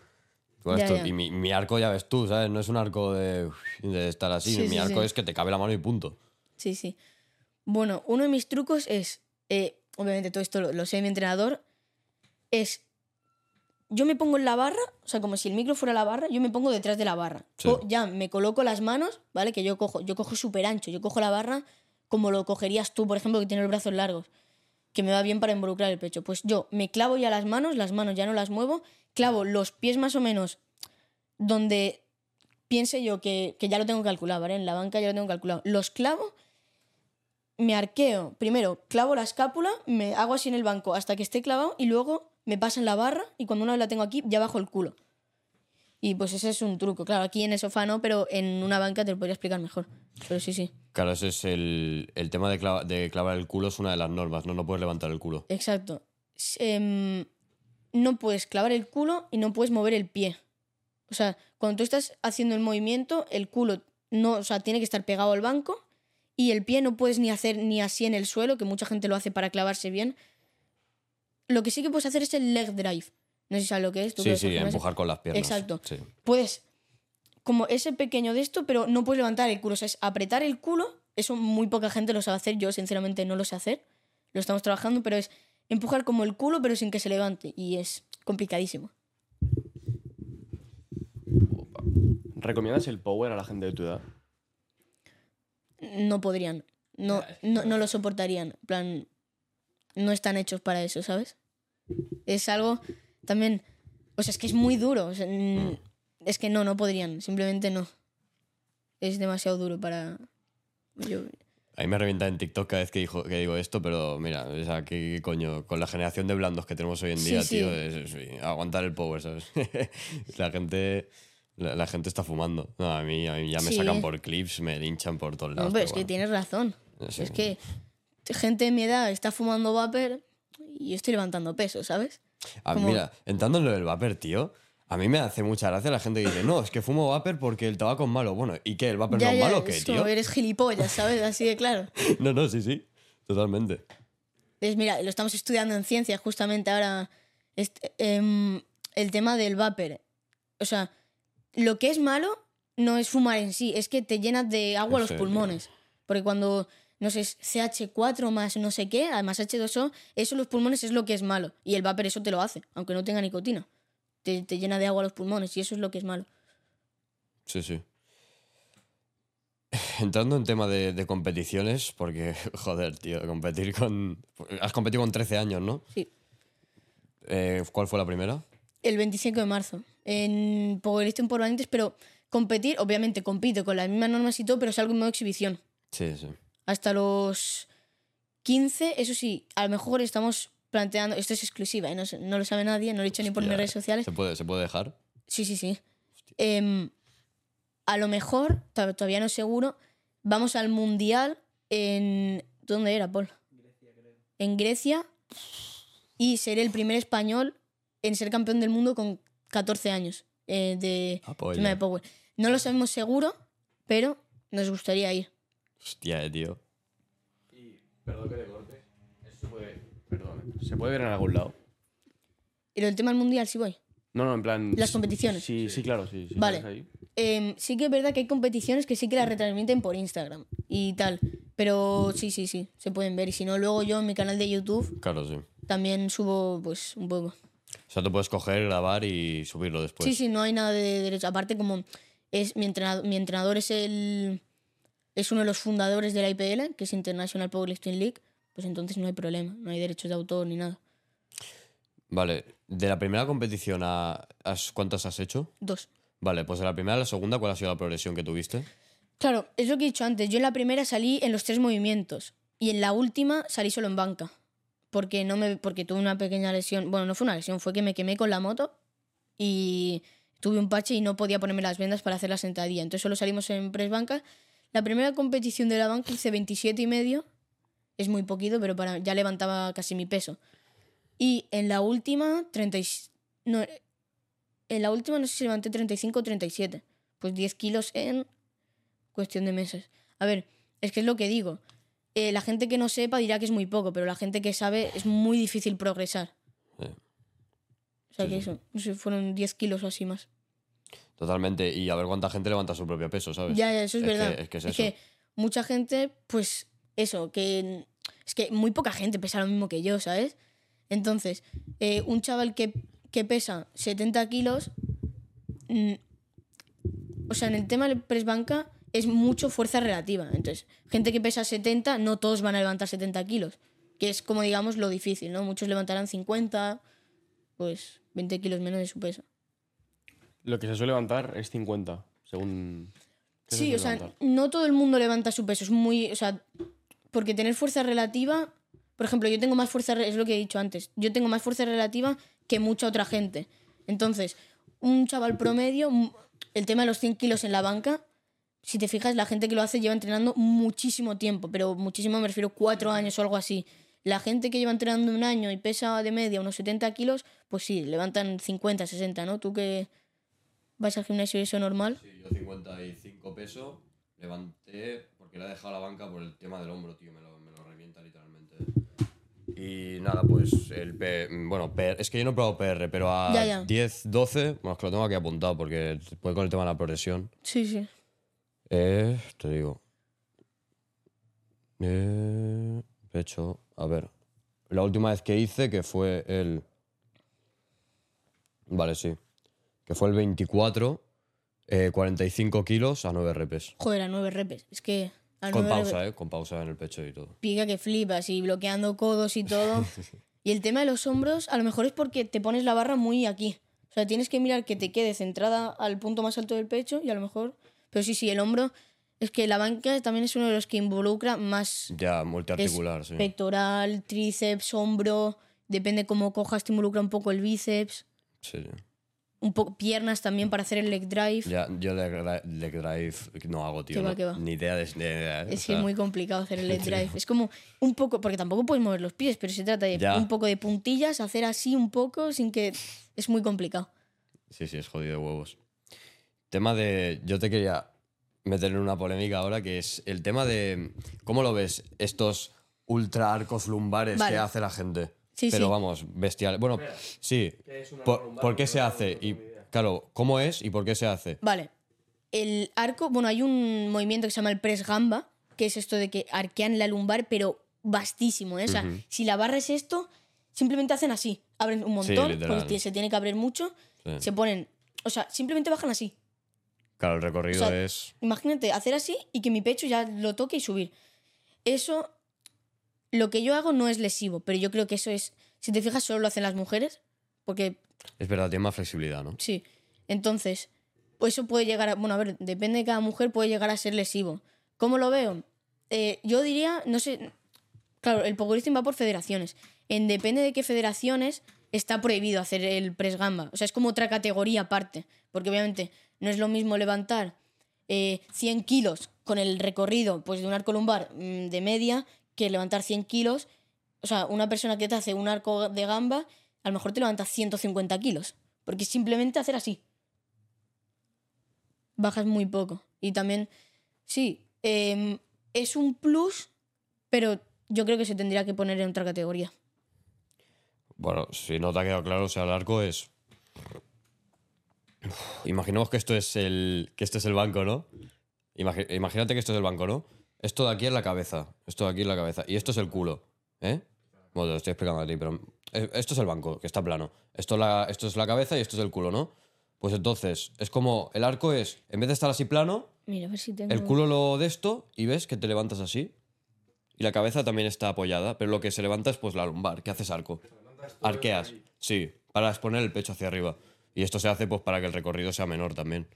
tú Ya, esto- ya. Y mi, mi arco ya ves tú, ¿sabes? No es un arco de, de estar así. Sí, mi sí, arco sí. es que te cabe la mano y punto. Sí, sí. Bueno, uno de mis trucos es, eh, obviamente todo esto lo, lo sé de mi entrenador, es, yo me pongo en la barra, o sea, como si el micro fuera la barra, yo me pongo detrás de la barra. Sí. Ya me coloco las manos, ¿vale? Que yo cojo, yo cojo súper ancho, yo cojo la barra como lo cogerías tú, por ejemplo, que tienes los brazos largos, que me va bien para involucrar el pecho. Pues yo me clavo ya las manos, las manos ya no las muevo, clavo los pies más o menos donde piense yo que, que ya lo tengo calculado, ¿vale? En la banca ya lo tengo calculado. Los clavo, me arqueo, primero clavo la escápula, me hago así en el banco hasta que esté clavado y luego me pasan la barra y cuando una vez la tengo aquí ya bajo el culo. Y pues ese es un truco. Claro, aquí en el sofá no, pero en una banca te lo podría explicar mejor. Pero sí, sí. Claro, ese es el, el tema de, clava- de clavar el culo, es una de las normas, ¿no? No puedes levantar el culo. Exacto. Em, no puedes clavar el culo y no puedes mover el pie. O sea, cuando tú estás haciendo el movimiento, el culo no, o sea, tiene que estar pegado al banco y el pie no puedes ni hacer ni así en el suelo, que mucha gente lo hace para clavarse bien. Lo que sí que puedes hacer es el leg drive. No sé si sabes lo que es. tú Sí, sí, empujar con las piernas. Exacto. Sí. Puedes, como ese pequeño de esto, pero no puedes levantar el culo. O sea, es apretar el culo. Eso muy poca gente lo sabe hacer. Yo, sinceramente, no lo sé hacer. Lo estamos trabajando, pero es empujar como el culo, pero sin que se levante. Y es complicadísimo. ¿Recomiendas el power a la gente de tu edad? No podrían. No, no, no lo soportarían. En plan, no están hechos para eso, ¿sabes? Es algo también. O sea, es que es muy duro. o sea, mm, es que no, no podrían. Simplemente no. Es demasiado duro para. Yo, A mí me revienta en TikTok cada vez que, dijo, que digo esto, pero mira, o sea, ¿qué, coño? Con la generación de blandos que tenemos hoy en Sí, día, sí. tío, es, es- aguantar el power, ¿sabes? la gente... La, la gente está fumando. No, a mí, a mí ya me Sí. sacan por clips, me linchan por todos lados. no, pero es que bueno. tienes razón. Sí. Es que gente de mi edad está fumando vapor y yo estoy levantando peso, ¿sabes? Ah, como- Mira, entrando en lo del vapor, tío, a mí me hace mucha gracia la gente que dice, no, es que fumo vapor porque el tabaco es malo. Bueno, ¿y qué? ¿El vapor no es malo o qué, es como tío? eres gilipollas, ¿sabes? Así de claro. No, no, sí, sí, totalmente. Es, mira, lo estamos estudiando en ciencias justamente ahora. este, em, el tema del vapor. O sea, lo que es malo no es fumar en sí, es que te llenas de agua En los serio. pulmones. Porque cuando, no sé, es CH4 más no sé qué, además H2O, eso los pulmones es lo que es malo. Y el vapor eso te lo hace, aunque no tenga nicotina. Te, te llena de agua los pulmones y eso es lo que es malo. Sí, sí. Entrando en tema de, de competiciones, porque, joder, tío, competir con... Has competido con 13 años, ¿no? Sí. Eh, ¿Cuál fue la primera? El 25 de marzo. En Powerlifting por valientes, pero competir, obviamente compito con las mismas normas y todo, pero es algo en modo exhibición. Sí, sí. Hasta los 15, eso sí, a lo mejor estamos planteando, esto es exclusiva, ¿eh? no, sé- no lo sabe nadie, no lo he dicho ni por mis redes sociales. ¿Se puede, ¿Se puede dejar? Sí, sí, sí. Em, a lo mejor, to- todavía no es seguro, vamos al Mundial en... ¿Dónde era, Paul? En Grecia y seré el primer español en ser campeón del mundo con 14 años eh, de Apoyo. tema de Power. No lo sabemos seguro, pero nos gustaría ir. Hostia, eh, tío. Perdón que te corte. Eso se puede. Perdón. ¿Se puede ver en algún lado? Y lo del tema del Mundial, sí voy. No, no, en plan. Las competiciones. Sí, sí, claro, sí. sí, Vale. Em, sí que es verdad que hay competiciones que sí que las retransmiten por Instagram y tal. Pero sí, sí, sí, se pueden ver. Y si no, luego yo en mi canal de YouTube Claro, sí. también subo pues un poco. O sea, tú puedes coger, grabar y subirlo después. sí, sí, no hay nada de derecho. Aparte, como es mi entrenador, mi entrenador es el es uno de los fundadores de la IPL, que es International Powerlifting League, pues entonces no hay problema, no hay derechos de autor ni nada. Vale, de la primera competición a... ¿Cuántas has hecho? Dos. Vale, pues de la primera a la segunda, ¿cuál ha sido la progresión que tuviste? Claro, es lo que he dicho antes. Yo en la primera salí en los tres movimientos y en la última salí solo en banca. Porque, no me, porque tuve una pequeña lesión. Bueno, no fue una lesión, fue que me quemé con la moto y tuve un parche y no podía ponerme las vendas para hacer la sentadilla. Entonces solo salimos en press banca. La primera competición de la banca hice 27 y medio. Es muy poquito, pero para, ya levantaba casi mi peso. Y en la última, 30 y- no, en la última no sé si levanté 35 o 37. Pues 10 kilos en cuestión de meses. A ver, es que es lo que digo. Eh, la gente que no sepa dirá que es muy poco, pero la gente que sabe es muy difícil progresar. Sí. O sea Sí, que sí. eso, no sé, fueron 10 kilos o así más. Totalmente. Y a ver cuánta gente levanta su propio peso, ¿sabes? Ya, ya, eso es, Es que- verdad. es que es eso. mucha gente, pues eso, que es que muy poca gente pesa lo mismo que yo, ¿sabes? Entonces, eh, un chaval que, que pesa 70 kilos, mm, o sea, en el tema del press banca es mucho fuerza relativa. Entonces, gente que pesa 70, no todos van a levantar 70 kilos, que es como digamos lo difícil, ¿no? Muchos levantarán 50, pues 20 kilos menos de su peso. Lo que se suele levantar es 50, según. ¿qué se Sí, o sea, levantar? no todo el mundo levanta su peso. Es muy. O sea, porque tener fuerza relativa. Por ejemplo, yo tengo más fuerza. Es lo que he dicho antes. Yo tengo más fuerza relativa que mucha otra gente. Entonces, un chaval promedio. El tema de los 100 kilos en la banca. Si te fijas, la gente que lo hace lleva entrenando muchísimo tiempo. Pero muchísimo me refiero cuatro años o algo así. La gente que lleva entrenando un año y pesa de media unos 70 kilos, pues sí, levantan 50, 60, ¿no? Tú que vas al gimnasio y eso normal. Sí, yo 55 pesos levanté porque le he dejado la banca por el tema del hombro, tío. Me lo, me lo revienta literalmente. Y nada, pues el P, bueno, PR, es que yo no he probado PR, pero a Ya, ya. 10, 12, bueno, es que lo tengo aquí apuntado porque puede con el tema de la progresión. Sí, sí. Eh, te digo. Eh, pecho, a ver. La última vez que hice, que fue el. Vale, sí. Que fue el 24, eh, 45 kilos a 9 repes. Joder, a nueve repes. Es que. A Con pausa, ¿eh? Con pausa en el pecho y todo. pica que flipas y bloqueando codos y todo. y el tema de los hombros, a lo mejor es porque te pones la barra muy aquí. O sea, tienes que mirar que te quede centrada al punto más alto del pecho y a lo mejor. Pero sí, sí, el hombro. Es que la banca también es uno de los que involucra más Ya, multiarticular, sí. pectoral, tríceps, hombro. Depende cómo cojas, te involucra un poco el bíceps. Sí, sí. Un poco piernas también para hacer el leg drive. Ya, yo leg, leg drive no hago, tío. Qué va, no- qué va. Ni idea de. de- o Es que sea, es muy complicado hacer el leg drive. Es como un poco, porque tampoco puedes mover los pies, pero se trata de Ya. un poco de puntillas, hacer así un poco sin que... Es muy complicado. Sí, sí, es jodido de huevos. Tema de. Yo te quería meter en una polémica ahora, que es el tema de. ¿Cómo lo ves? Estos ultra arcos lumbares Vale. que hace la gente. Sí, Pero sí. vamos, bestial. Bueno, sí. Por, ¿por qué se hace? Y, claro, ¿cómo es y por qué se hace? Vale. El arco, bueno, hay un movimiento que se llama el press gamba, que es esto de que arquean la lumbar, pero vastísimo, ¿eh? O sea, si la barra es esto, simplemente hacen así. Abren un montón, literal. porque se tiene que abrir mucho. Sí. Se ponen... O sea, simplemente bajan así. Claro, el recorrido O sea, es. Imagínate, hacer así y que mi pecho ya lo toque y subir. Eso, lo que yo hago no es lesivo, pero yo creo que eso es, si te fijas, solo lo hacen las mujeres, porque Es verdad, tiene más flexibilidad, ¿no? sí. Entonces, pues eso puede llegar a, bueno, a ver, depende de cada mujer, puede llegar a ser lesivo. ¿Cómo lo veo? Eh, yo diría, no sé, claro, el powerlifting va por federaciones. En depende de qué federaciones está prohibido hacer el press gamba. O sea, es como otra categoría aparte, porque obviamente no es lo mismo levantar eh, 100 kilos con el recorrido pues, de un arco lumbar mm, de media que levantar 100 kilos. O sea, una persona que te hace un arco de gamba, a lo mejor te levanta 150 kilos, porque simplemente hacer así. Bajas muy poco. Y también, sí, em, es un plus, pero yo creo que se tendría que poner en otra categoría. Bueno, si no te ha quedado claro, o sea, el arco es. Imaginemos que esto es el. que este es el banco, ¿no? Imagínate que esto es el banco, ¿no? Esto de aquí es la cabeza. Esto de aquí es la cabeza. Y esto es el culo. ¿Eh? Bueno, te lo estoy explicando a ti, pero. eh, Esto es el banco, que está plano. Esto es, la, esto es la cabeza y esto es el culo, ¿no? Pues entonces, es como. El arco es. En vez de estar así plano, Mira, a ver si tengo... el culo lo de esto y ves que te levantas así. Y la cabeza también está apoyada, pero lo que se levanta es pues la lumbar, que haces arco. Arqueas, sí, para exponer el pecho hacia arriba. Y esto se hace pues para que el recorrido sea menor también.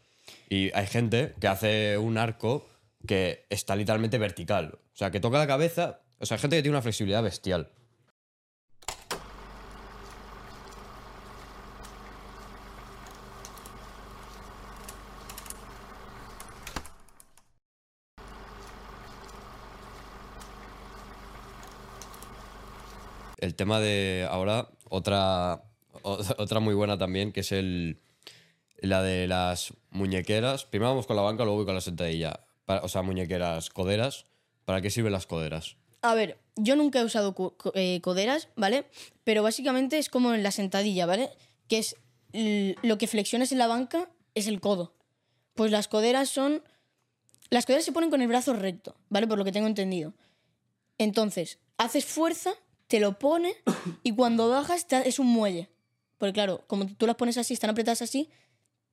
Y hay gente que hace un arco que está literalmente vertical. O sea, que toca la cabeza. O sea, hay gente que tiene una flexibilidad bestial. El tema de ahora, otra, otra muy buena también, que es el, la de las muñequeras. Primero vamos con la banca, luego voy con la sentadilla. Para- o sea, muñequeras, coderas. ¿Para qué sirven las coderas? A ver, yo nunca he usado co- eh, coderas, ¿vale? Pero básicamente es como en la sentadilla, ¿vale? Que es lo que flexionas en la banca es el codo. Pues las coderas son... Las coderas se ponen con el brazo recto, ¿vale? Por lo que tengo entendido. Entonces, haces fuerza, te lo pone y cuando bajas te es un muelle. Porque claro, como tú las pones así, están apretadas así,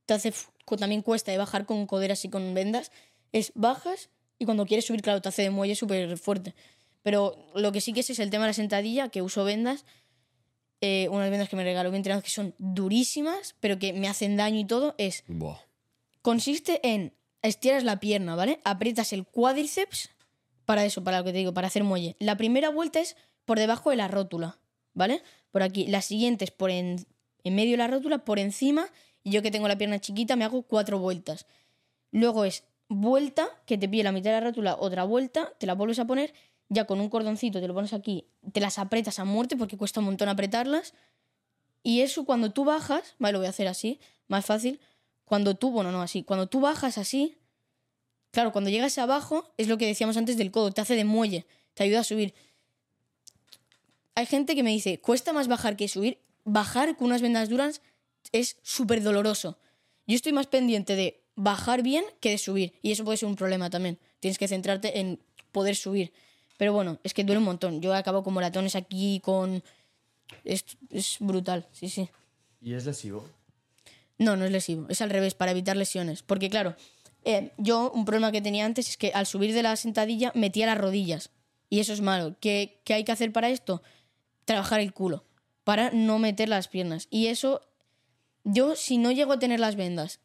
te hace también cuesta de bajar con coderas y con vendas. Es bajas y cuando quieres subir, claro, te hace de muelle súper fuerte. Pero lo que sí que es es el tema de la sentadilla, que uso vendas. eh, unas vendas que me regaló mi entrenador que son durísimas, pero que me hacen daño y todo, es Buah. consiste en estiras la pierna, ¿vale? Aprietas el cuádriceps para eso, para lo que te digo, para hacer muelle. La primera vuelta es por debajo de la rótula, ¿vale? Por aquí. La siguiente es por en, en medio de la rótula, por encima. Y yo que tengo la pierna chiquita me hago cuatro vueltas. Luego es vuelta, que te pide la mitad de la rótula, otra vuelta, te la vuelves a poner, ya con un cordoncito te lo pones aquí, te las apretas a muerte porque cuesta un montón apretarlas. Y eso cuando tú bajas, vale, lo voy a hacer así, más fácil. Cuando tú, bueno, no así, cuando tú bajas así, claro, cuando llegas abajo, es lo que decíamos antes del codo, te hace de muelle, te ayuda a subir. hay gente que me dice, cuesta más bajar que subir. Bajar con unas vendas duras es súper doloroso. Yo estoy más pendiente de bajar bien que de subir. Y eso puede ser un problema también. Tienes que centrarte en poder subir. Pero bueno, es que duele un montón. Yo acabo con moratones aquí, con... Es, es brutal, sí, sí. ¿Y es lesivo? No, no es lesivo. Es al revés, para evitar lesiones. Porque claro, eh, yo un problema que tenía antes es que al subir de la sentadilla metía las rodillas. Y eso es malo. ¿Qué, qué hay que hacer para esto? Trabajar el culo. Para no meter las piernas. Y eso, yo si no llego a tener las vendas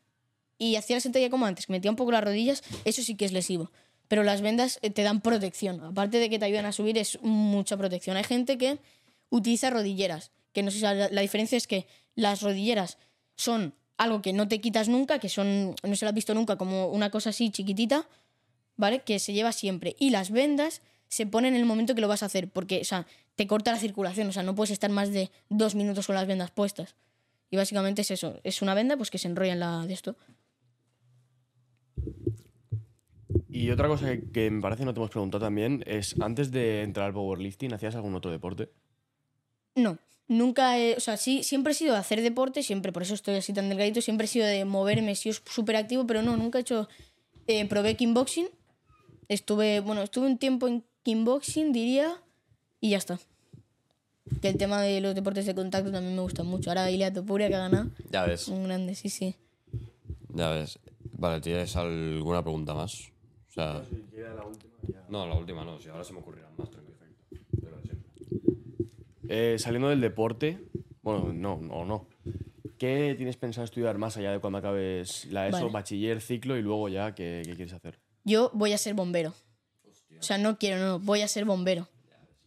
y hacía la sentadilla como antes, que metía un poco las rodillas, eso sí que es lesivo. Pero las vendas eh, te dan protección. Aparte de que te ayudan a subir, es mucha protección. Hay gente que utiliza rodilleras. Que no sé la diferencia es que las rodilleras son algo que no te quitas nunca, que son, no se lo has visto nunca, como una cosa así chiquitita, ¿vale? Que se lleva siempre. Y las vendas se ponen en el momento que lo vas a hacer, porque, o sea, te corta la circulación, o sea, no puedes estar más de dos minutos con las vendas puestas. Y básicamente es eso, es una venda pues que se enrolla en la de esto. Y otra cosa que, que me parece no te hemos preguntado también es, antes de entrar al powerlifting, ¿hacías algún otro deporte? No, nunca he, o sea, sí, siempre he sido de hacer deporte, siempre, por eso estoy así tan delgadito, siempre he sido de moverme, he sido súper activo, pero no, nunca he hecho, eh, probé kickboxing, estuve, bueno, estuve un tiempo en kickboxing, diría, y ya está. Que el tema de los deportes de contacto también me gusta mucho. Ahora Ilia Topuria que ha ganado, Ya ves, un grande, sí, sí. ya ves. Vale, ¿tienes alguna pregunta más? O sea, no, la última no, si ahora se me ocurrirán más, tranquilo. Pero siempre. Eh, saliendo del deporte, bueno, no, no, no. ¿Qué tienes pensado estudiar más allá de cuando acabes la ESO, Vale. bachiller, ciclo y luego ya qué, qué quieres hacer? Yo voy a ser bombero. O sea, no quiero, no, voy a ser bombero.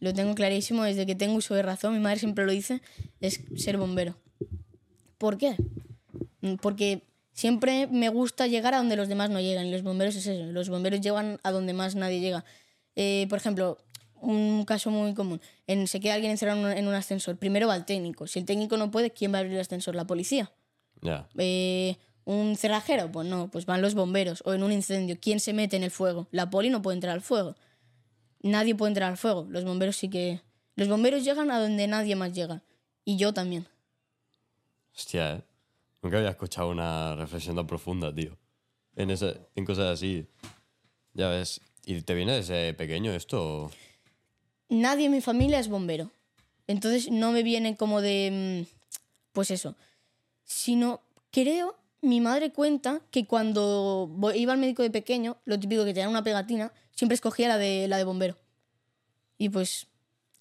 Lo tengo clarísimo desde que tengo uso de razón, mi madre siempre lo dice, es ser bombero. ¿Por qué? Mm, Porque siempre me gusta llegar a donde los demás no llegan y los bomberos es eso, los bomberos llegan a donde más nadie llega. Eh, por ejemplo, un caso muy común, en, se queda alguien encerrado en un- en un ascensor, primero va el técnico, si el técnico no puede, ¿quién va a abrir el ascensor? La policía. Ya, Eh, ¿Un cerrajero? Pues no, pues van los bomberos. O en un incendio, ¿quién se mete en el fuego? La poli no puede entrar al fuego. Nadie puede entrar al fuego. Los bomberos sí que... Los bomberos llegan a donde nadie más llega. Y yo también. hostia, ¿eh? Nunca había escuchado una reflexión tan profunda, tío. En, ese, en cosas así. Ya ves. ¿Y te viene desde pequeño esto? Nadie en mi familia es bombero. Entonces no me viene como de... mm, Pues eso. Sino, creo, mi madre cuenta que cuando iba al médico de pequeño, lo típico que te dan una pegatina, siempre escogía la de, la de bombero. Y pues,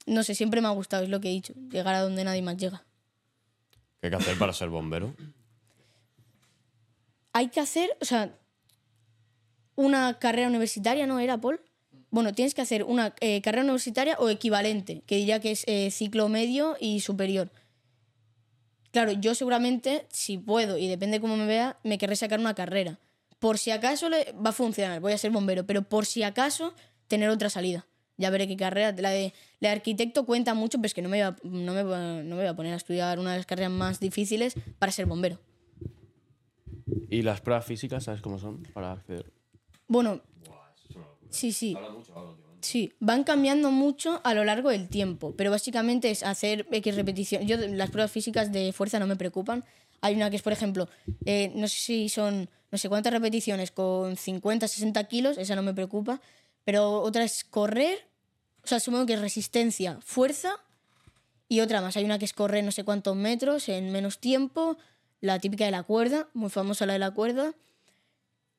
no sé, siempre me ha gustado, es lo que he dicho, llegar a donde nadie más llega. ¿Qué hay que hacer para ser bombero? Hay que hacer, o sea, una carrera universitaria, ¿no era, Paul? Bueno, tienes que hacer una eh, carrera universitaria o equivalente, que diría que es eh, ciclo medio y superior. Claro, yo seguramente, si puedo y depende cómo me vea, me querré sacar una carrera. Por si acaso le va a funcionar, voy a ser bombero, pero por si acaso tener otra salida. Ya veré qué carrera. La de, la de arquitecto cuenta mucho, pero es que no me, voy a, no, me, no me voy a poner a estudiar una de las carreras más difíciles para ser bombero. ¿Y las pruebas físicas, sabes cómo son para acceder? Bueno, sí, sí. Sí, van cambiando mucho a lo largo del tiempo, pero básicamente es hacer X repetición. Yo las pruebas físicas de fuerza no me preocupan. Hay una que es, por ejemplo, eh, no sé si son no sé cuántas repeticiones con 50, 60 kilos, esa no me preocupa, pero otra es correr, o sea, supongo que es resistencia, fuerza y otra más. Hay una que es correr no sé cuántos metros en menos tiempo, la típica de la cuerda, muy famosa la de la cuerda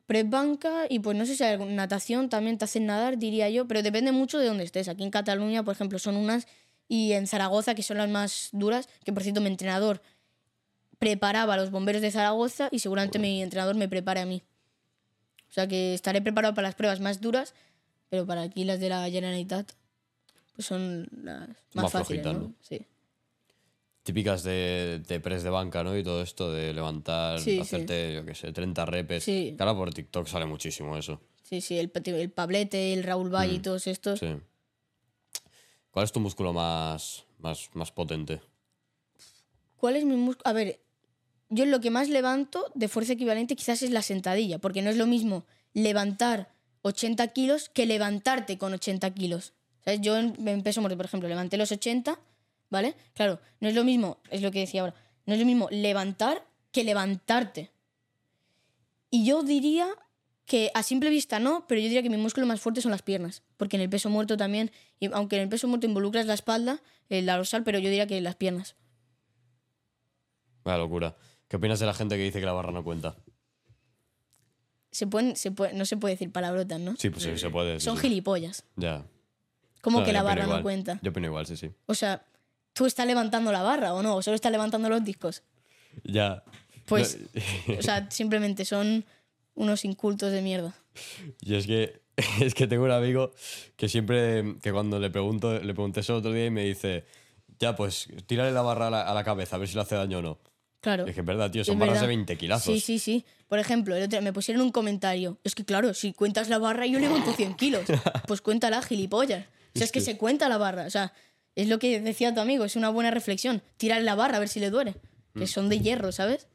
press banca y pues no sé si hay natación también te hacen nadar, diría yo, pero depende mucho de dónde estés. Aquí en Cataluña, por ejemplo, son unas y en Zaragoza, que son las más duras, que por cierto mi entrenador preparaba a los bomberos de Zaragoza y seguramente mi entrenador me prepare a mí. O sea que estaré preparado para las pruebas más duras, pero para aquí las de la Generalitat pues son las más, Más fáciles, flojitas, ¿no? ¿no? Sí. Típicas de, de press de banca, ¿no? Y todo esto de levantar, Sí, sí. hacerte, yo qué sé, 30 repes. Sí. Claro, por TikTok sale muchísimo eso. Sí, sí, el, Pablete, el Raúl Valle y todos estos. Sí. ¿Cuál es tu músculo más, más, más potente? ¿Cuál es mi músculo? A ver, yo lo que más levanto de fuerza equivalente quizás es la sentadilla, porque no es lo mismo levantar 80 kilos que levantarte con 80 kilos. ¿Sabes? Yo en, en peso muerto, por ejemplo, levanté los 80 ¿vale? Claro, no es lo mismo, es lo que decía ahora, no es lo mismo levantar que levantarte. Y yo diría que a simple vista no, pero yo diría que mi músculo más fuerte son las piernas, porque en el peso muerto también, y aunque en el peso muerto involucras la espalda, el la dorsal, pero yo diría que las piernas. Vaya locura. ¿Qué opinas de la gente que dice que la barra no cuenta? Se pueden, se puede, no se puede decir palabrotas, ¿no? Sí, pues sí, se puede. Son sí. gilipollas. Ya. Como que la barra no cuenta. Yo opino igual, sí, sí. O sea, ¿tú estás levantando la barra o no? ¿O solo estás levantando los discos? Ya. Pues, No, o sea, simplemente son unos incultos de mierda. Y es que, es que tengo un amigo que siempre, que cuando le pregunto, le pregunté eso el otro día y me dice, ya, pues tírale la barra a la, a la cabeza, a ver si le hace daño o no. Claro. Es que es verdad, tío, son barras de verdad. 20 kilazos. Sí, sí, sí. Por ejemplo, el otro me pusieron un comentario. Es que claro, si cuentas la barra yo levanto 100 kilos. Pues cuéntala, gilipollas. O sea, es que se cuenta la barra. O sea, es lo que decía tu amigo, es una buena reflexión. Tirar la barra a ver si le duele. Mm. Que son de hierro, ¿sabes?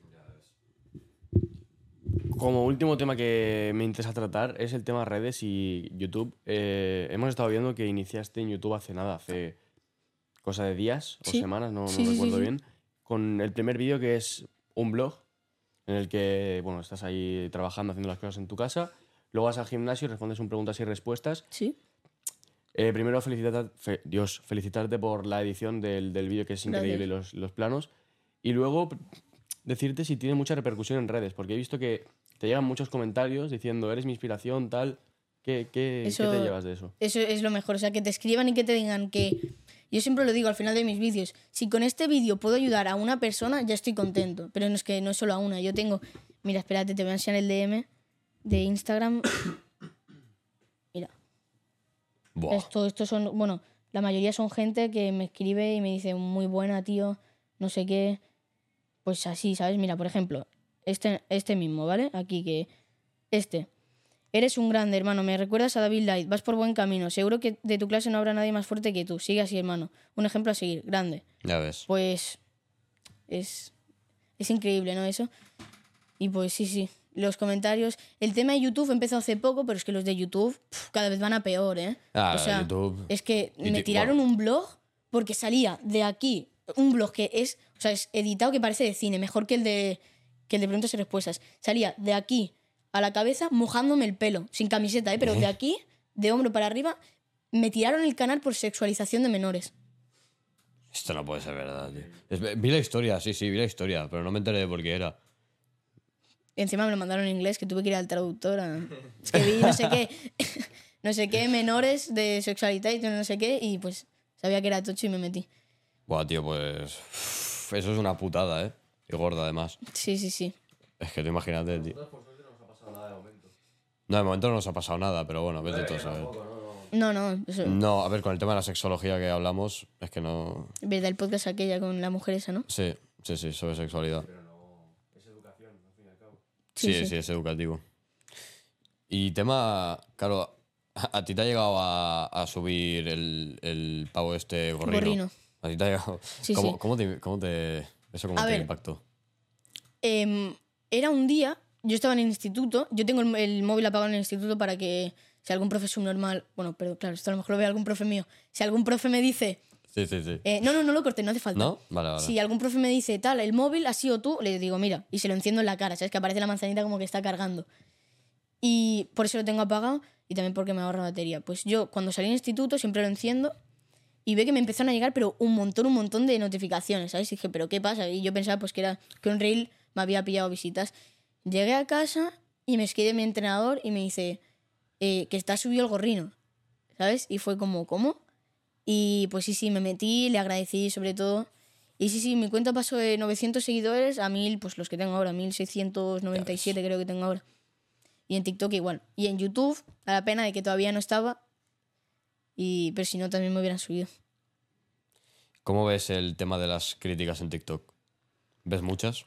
Como último tema que me interesa tratar es el tema redes y YouTube. Eh, hemos estado viendo que iniciaste en YouTube hace nada, hace cosa de días o Sí. semanas, no, no Sí, sí, sí, recuerdo sí. bien, con el primer vídeo que es un blog en el que bueno, estás ahí trabajando, haciendo las cosas en tu casa, luego vas al gimnasio y respondes un preguntas y respuestas. Sí. Eh, primero, felicitarte, fe- Dios, felicitarte por la edición del, del vídeo, que es increíble, los, los planos. Y luego decirte si tiene mucha repercusión en redes, porque he visto que te llegan muchos comentarios diciendo, eres mi inspiración, tal. ¿Qué, qué, qué Eso- te llevas de eso? Eso es lo mejor. O sea, que te escriban y que te digan que. Yo siempre lo digo al final de mis vídeos. Si con este vídeo puedo ayudar a una persona, ya estoy contento. Pero no es que no es solo a una. Yo tengo. Mira, espérate, te voy a enseñar el DM de Instagram. Buah. Esto, son, bueno, la mayoría son gente que me escribe y me dice, muy buena, tío, no sé qué. Pues así, ¿sabes? Mira, por ejemplo, este, este mismo, ¿vale? Aquí que... Este. Eres un grande, hermano. Me recuerdas a David Light. Vas por buen camino. Seguro que de tu clase no habrá nadie más fuerte que tú. Sigue así, hermano. Un ejemplo a seguir. Grande. Ya ves. Pues... Es... Es increíble, ¿no? Eso. Y pues sí, sí. Los comentarios. El tema de YouTube empezó hace poco, pero es que los de YouTube pf, cada vez van a peor, ¿eh? Ah, o sea, YouTube. es que me ti- tiraron un blog porque salía de aquí un blog que es, o sea, es editado que parece de cine, mejor que el de que el de preguntas y respuestas. Salía de aquí a la cabeza mojándome el pelo, sin camiseta, ¿eh? pero de aquí, de hombro para arriba, me tiraron el canal por sexualización de menores. Esto no puede ser verdad, tío. Vi la historia, sí, sí, vi la historia, pero no me enteré de por qué era. Encima me lo mandaron en inglés, que tuve que ir al traductor. a- Es que vi no sé qué, no sé qué, menores de sexualidad y no sé qué, y pues sabía que era tocho y me metí. Buah, tío, pues. uf, Eso es una putada, ¿eh? Y gorda, además. Sí, sí, sí. Es que tú imagínate, tío. No, de momento no nos ha pasado nada, pero bueno, vete tú a saber. No, no, eso, No, a ver, con el tema de la sexología que hablamos, es que no. verdad, el podcast aquella con la mujer esa, ¿no? Sí, sí, sí, sobre sexualidad. Sí, Sí, es educativo. Y tema, claro, a, ti te ha llegado a, a subir el, el pavo este gorrino. Gorrino. A ti te ha llegado. Sí, ¿Cómo, sí. cómo te, cómo te- eso cómo A te ver. impactó? Em, era un día, yo estaba en el instituto, yo tengo el, el móvil apagado en el instituto para que si algún profe subnormal, bueno, pero claro, esto a lo mejor lo ve algún profe mío, si algún profe me dice, Sí, sí, sí. eh, no, no, no lo corté, no hace falta. ¿No? Vale, vale. Si algún profe me dice, tal, el móvil ha sido tú, le digo, mira, y se lo enciendo en la cara, ¿sabes? Que aparece la manzanita como que está cargando. Y por eso lo tengo apagado y también porque me ahorra batería. Pues yo cuando salí del instituto siempre lo enciendo y ve que me empezaron a llegar, pero un montón, un montón de notificaciones, ¿sabes? Y dije, ¿pero qué pasa? Y yo pensaba pues que era que un reel me había pillado visitas. Llegué a casa y me escribe mi entrenador y me dice eh, que está subido el gorrino, ¿sabes? Y fue como, ¿cómo? Y pues sí, sí, me metí, le agradecí sobre todo. Y sí, sí, mi cuenta pasó de 900 seguidores a 1000, pues los que tengo ahora, 1697 creo que tengo ahora. Y en TikTok igual. Y en YouTube, a la pena de que todavía no estaba. Y, pero si no, también me hubieran subido. ¿Cómo ves el tema de las críticas en TikTok? ¿Ves muchas?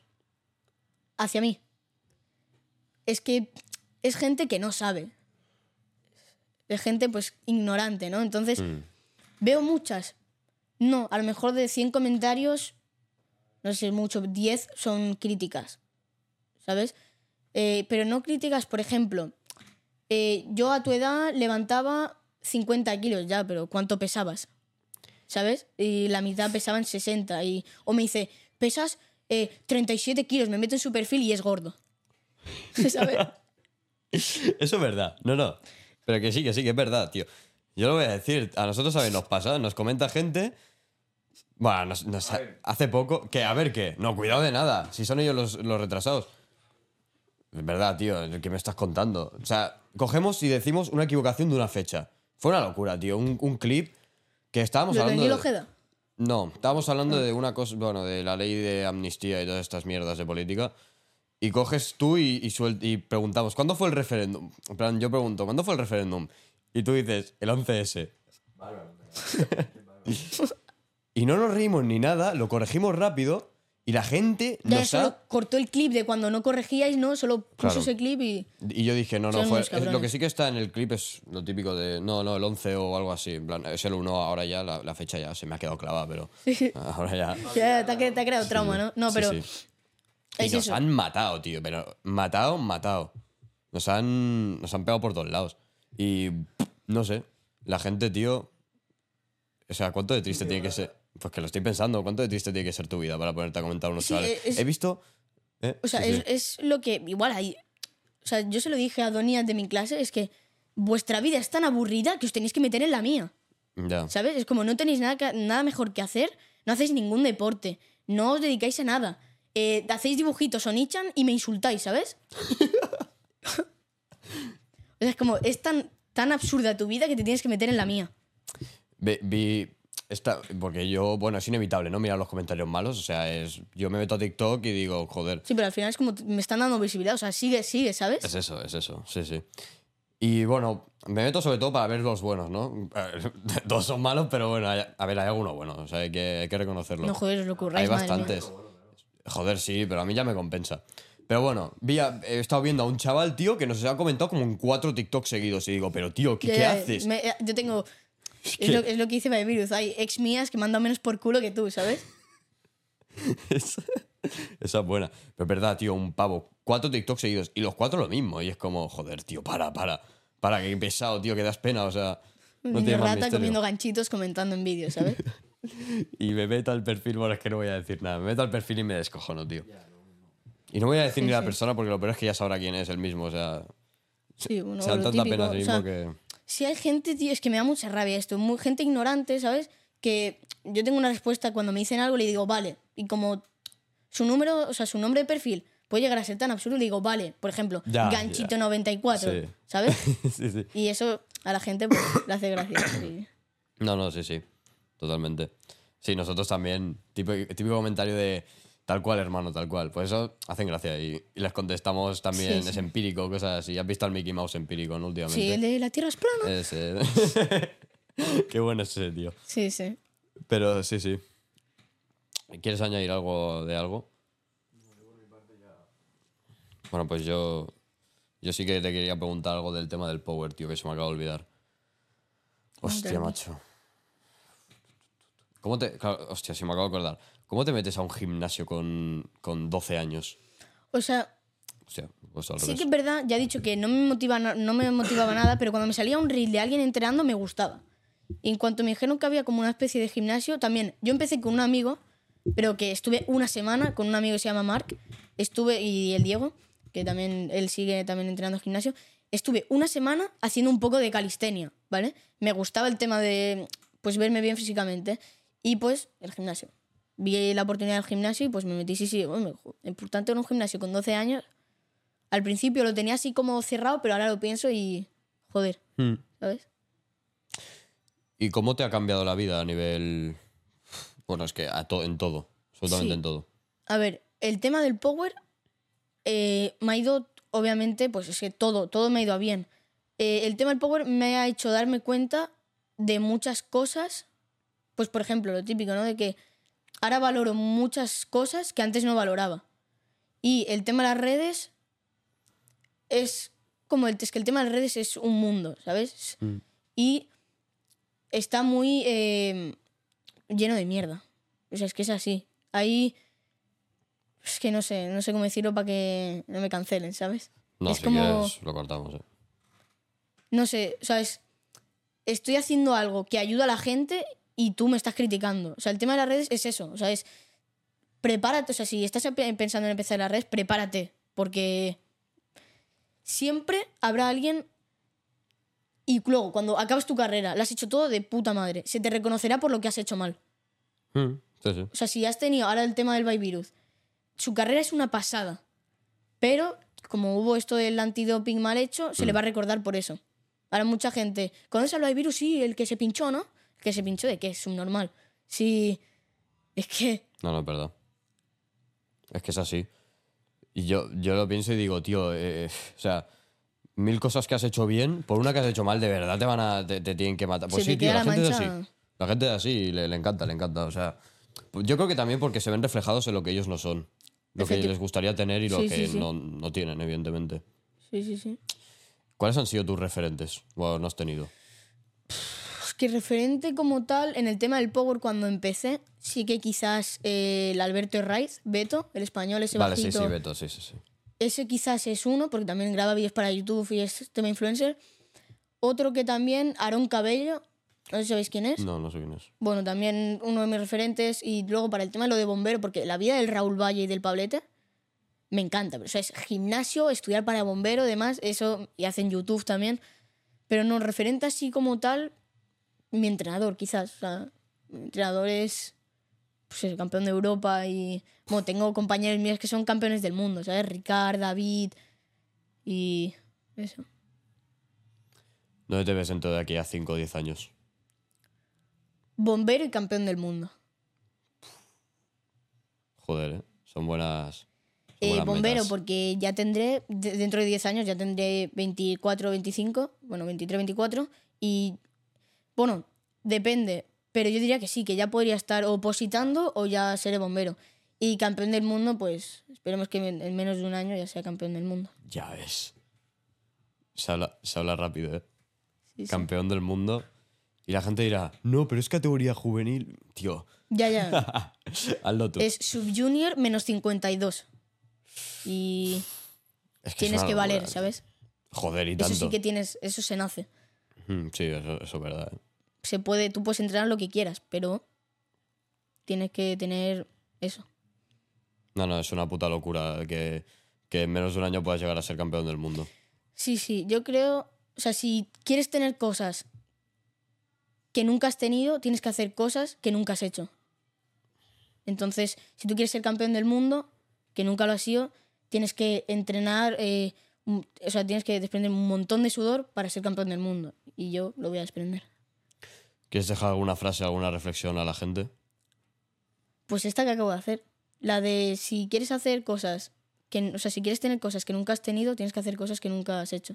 Hacia mí. Es que es gente que no sabe. Es gente, pues, ignorante, ¿no? Entonces, Mm. ¿Veo muchas? No, a lo mejor de 100 comentarios, no sé, mucho, 10 son críticas, ¿sabes? Eh, pero no críticas, por ejemplo, eh, yo a tu edad levantaba 50 kilos ya, pero ¿cuánto pesabas? ¿sabes? Y la mitad pesaban 60. Y, o me dice, pesas eh, 37 kilos, me meto en su perfil y es gordo. ¿Sabes? Eso es verdad. No, no. Pero que sí, que sí, que es verdad, tío. Yo lo voy a decir. A nosotros, ¿sabes? Nos pasa, nos comenta gente. Bueno, nos- nos- hace poco. Que, a ver, ¿qué? No, cuidado de nada. Si son ellos los, los retrasados. Es verdad, tío, el que me estás contando. O sea, cogemos y decimos una equivocación de una fecha. Fue una locura, tío. Un, un clip que estábamos ¿Lo de hablando. De- Ojeda? no, estábamos hablando de una cosa, bueno, de la ley de amnistía y todas estas mierdas de política. Y coges tú y, y, suel- y preguntamos, ¿cuándo fue el referéndum? En plan, yo pregunto, ¿cuándo fue el referéndum? Y tú dices, el 11S. y no nos reímos ni nada, lo corregimos rápido y la gente Ya nos solo ha... cortó el clip de cuando no corregíais, ¿no? Solo puso Claro. ese clip y... Y yo dije, no, no, fue... es- lo que sí que está en el clip es lo típico de, no, no, el 11 o algo así. En plan, es el 1 ahora ya, la, la fecha ya se me ha quedado clavada, pero ahora ya... Ya, te, ha, cre- te ha creado trauma, ¿no? No, Sí, pero sí. Y es nos eso. han matado, tío, pero matado, matado. Nos han, nos han pegado por todos lados. Y no sé, la gente, tío. O sea, ¿cuánto de triste tiene que ser? Pues que lo estoy pensando, ¿cuánto de triste tiene que ser tu vida para ponerte a comentar unos Sí, chavales? es- He visto. ¿eh? O sea, Sí, es, sí. es lo que. Igual hay. O sea, yo se lo dije a Donías de mi clase, es que vuestra vida es tan aburrida que os tenéis que meter en la mía. Ya. ¿Sabes? Es como no tenéis nada, que- nada mejor que hacer, no hacéis ningún deporte, no os dedicáis a nada. Eh, hacéis dibujitos o nichan y me insultáis, ¿sabes? o sea, es como, es tan, tan absurda tu vida que te tienes que meter en la mía. Vi. Esta, porque yo, bueno, es inevitable, ¿no? Mirar los comentarios malos. O sea, es. Yo me meto a TikTok y digo, joder, Sí, pero al final es como, me están dando visibilidad, o sea, sigue, sigue, ¿sabes? Es eso, es eso, sí, sí. Y bueno, me meto sobre todo para ver los buenos, ¿no? Todos son malos, pero bueno, hay- a ver, hay algunos buenos, o sea, hay que, hay que reconocerlo. No, joder, os lo curráis, Hay madre mía. bastantes. Joder, sí, pero a mí ya me compensa. Pero bueno, vi a- he estado viendo a un chaval, tío, que nos ha comentado como en cuatro TikTok seguidos. Y digo, pero tío, ¿qué, Ya, qué ya, haces? me- eh, yo tengo. Es, que- lo, es lo que dice Virus. Hay ex mías que mandan menos por culo que tú, ¿sabes? Esa esa es buena. Pero es verdad, tío, un pavo. Cuatro TikTok seguidos. Y los cuatro lo mismo. Y es como, joder, tío, para, para. Para, que pesado, tío, que das pena. O sea, Un no niño tiene más rata misterio. comiendo ganchitos comentando en vídeos, ¿sabes? Y me meto al perfil, bueno, es que no voy a decir nada. Me meto al perfil y me descojono, tío. Y no voy a decir Sí, ni la sí. persona porque lo peor es que ya sabrá quién es el mismo. O sea, Sí, bueno, se dan tanta típico. pena a sí o mismo sea, que. Si hay gente, tío, es que me da mucha rabia esto. Muy, gente ignorante, ¿sabes? Que yo tengo una respuesta cuando me dicen algo, le digo, vale. Y como su número, o sea, su nombre de perfil puede llegar a ser tan absurdo, le digo, vale. Por ejemplo, Ya, Ganchito94, Sí. ¿sabes? sí, sí. Y eso a la gente pues, le hace gracia. No, no, sí, sí. Totalmente. Sí, nosotros también. Tipo, típico comentario de tal cual, hermano, tal cual. Pues eso hacen gracia y, y les contestamos también, Sí, es empírico, cosas así. ¿Has visto al Mickey Mouse empírico, no? Últimamente. Sí, el de la Tierra es plana. Ese. Qué bueno es ese, tío. Sí, sí. Pero sí, sí. ¿Quieres añadir algo de algo? Bueno, pues yo. Yo sí que te quería preguntar algo del tema del power, tío, que se me acaba de olvidar. Hostia, macho. ¿Cómo te. claro, hostia, si me acabo de acordar. ¿Cómo te metes a un gimnasio con, con 12 años? O sea, Hostia, pues al sí revés. que es verdad, ya he dicho que no me, motiva, na- no me motivaba nada, pero cuando me salía un reel de alguien entrenando me gustaba. Y en cuanto me dijeron que había como una especie de gimnasio, también, yo empecé con un amigo, pero que estuve una semana con un amigo que se llama Mark, estuve, y el Diego, que también, él sigue también entrenando en gimnasio, estuve una semana haciendo un poco de calistenia, ¿vale? Me gustaba el tema de, pues, verme bien físicamente, y pues, el gimnasio. Vi la oportunidad del gimnasio y pues me metí, sí, sí, bueno, importante en un gimnasio con 12 años, al principio lo tenía así como cerrado, pero ahora lo pienso y. Joder, Hmm. ¿sabes? ¿Y cómo te ha cambiado la vida a nivel. Bueno, es que a to- en todo. Absolutamente Sí. en todo. A ver, el tema del power eh, me ha ido, obviamente, pues es que todo, todo me ha ido a bien. Eh, el tema del power me ha hecho darme cuenta de muchas cosas. Pues, por ejemplo, lo típico, ¿no? De que ahora valoro muchas cosas que antes no valoraba. Y el tema de las redes es como el, es que el tema de las redes es un mundo, ¿sabes? Mm. Y está muy eh, lleno de mierda. O sea, es que es así. Ahí. Es que no sé, no sé cómo decirlo para que no me cancelen, ¿sabes? No, es si como. quieres, lo cortamos, eh. No sé, ¿sabes? Estoy haciendo algo que ayuda a la gente y tú me estás criticando. O sea, el tema de las redes es eso. O sea, es prepárate. O sea, si estás pensando en empezar las redes, prepárate. Porque siempre habrá alguien. Y luego, cuando acabes tu carrera, lo has hecho todo de puta madre. Se te reconocerá por lo que has hecho mal. Mm, sí, sí. O sea, si has tenido ahora el tema del virus, su carrera es una pasada. Pero, como hubo esto del antidoping mal hecho, se le va a recordar por eso. Ahora mucha gente, ¿conoces al virus? Sí, el que se pinchó, ¿no? Que se pinchó de qué es subnormal. Sí. Es que. No, no, es verdad. Es que es así. Y yo, yo lo pienso y digo, tío, eh, o sea, mil cosas que has hecho bien, por una que has hecho mal, de verdad te van a, te, te tienen que matar. Pues Se sí, tío, la la gente es así. La gente es así y le, le encanta, le encanta. O sea, pues yo creo que también porque se ven reflejados en lo que ellos no son. Lo que les gustaría tener y lo Sí, que sí, sí. No, no tienen, evidentemente. Sí, sí, sí. ¿Cuáles han sido tus referentes? Bueno, no has tenido. Que referente como tal, en el tema del Power, cuando empecé, sí que quizás eh, el Alberto Herraiz, Beto, el español, ese Vale, sí, bajito. sí, Beto, sí, sí, sí. Ese quizás es uno, porque también graba vídeos para YouTube y es tema influencer. Otro que también, Aarón Cabello, no sé si sabéis quién es. No, no sé quién es. Bueno, también uno de mis referentes. Y luego para el tema de lo de bombero, porque la vida del Raúl Valle y del Pablete me encanta. Pero, o sea, es gimnasio, estudiar para bombero, demás, eso, y hacen YouTube también. Pero no, referente así como tal, mi entrenador, quizás. O sea, mi entrenador es pues, el campeón de Europa y. Bueno, tengo compañeros míos que son campeones del mundo, ¿sabes? Ricard, David y. Eso. ¿Dónde te ves dentro de aquí a 5 o 10 años? Bombero y campeón del mundo. Joder, ¿eh? Son buenas. son Eh, buenas bombero, metas. porque ya tendré, de- dentro de 10 años ya tendré 24, 25, bueno, 23, 24, y bueno, depende, pero yo diría que sí, que ya podría estar opositando o ya seré bombero. Y campeón del mundo, pues esperemos que en en menos de un año ya sea campeón del mundo. Ya ves. Se habla, se habla rápido, ¿eh? Sí, sí. Campeón del mundo. Y la gente dirá, no, pero es categoría juvenil. Tío, Ya, ya. hazlo tú. es subjunior menos 52. Y Es que es tienes que valer. ¿sabes? Joder, y Eso tanto. sí que tienes, eso se nace. Mm, Sí, eso, eso es verdad. ¿eh? se puede, tú puedes entrenar lo que quieras, pero tienes que tener eso. No, no, es una puta locura que, que en menos de un año puedas llegar a ser campeón del mundo. Sí, sí, yo creo, o sea, si quieres tener cosas que nunca has tenido, tienes que hacer cosas que nunca has hecho. Entonces, si tú quieres ser campeón del mundo, que nunca lo has sido, tienes que entrenar, eh, o sea, tienes que desprender un montón de sudor para ser campeón del mundo. Y yo lo voy a desprender. ¿Quieres dejar alguna frase, alguna reflexión a la gente? Pues esta que acabo de hacer. La de si quieres hacer cosas que, o sea, si quieres tener cosas que nunca has tenido, tienes que hacer cosas que nunca has hecho.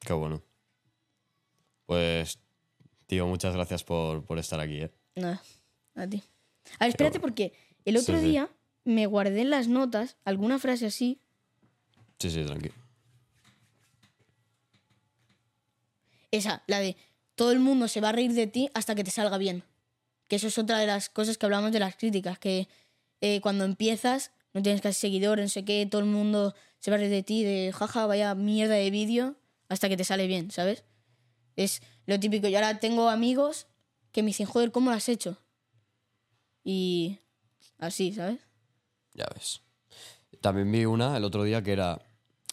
Qué bueno. Pues, tío, muchas gracias por, por estar aquí, ¿eh? Nada, a ti. A ver, espérate porque el otro Sí, sí. día me guardé en las notas alguna frase así. Sí, sí, tranquilo. Esa, la de todo el mundo se va a reír de ti hasta que te salga bien. Que eso es otra de las cosas que hablamos de las críticas, que eh, cuando empiezas no tienes casi seguidores, no sé qué, todo el mundo se va a reír de ti, de jaja, vaya mierda de vídeo, hasta que te sale bien, ¿sabes? Es lo típico. Yo ahora tengo amigos que me dicen, joder, ¿cómo lo has hecho? Y así, ¿sabes? Ya ves. También vi una el otro día que era,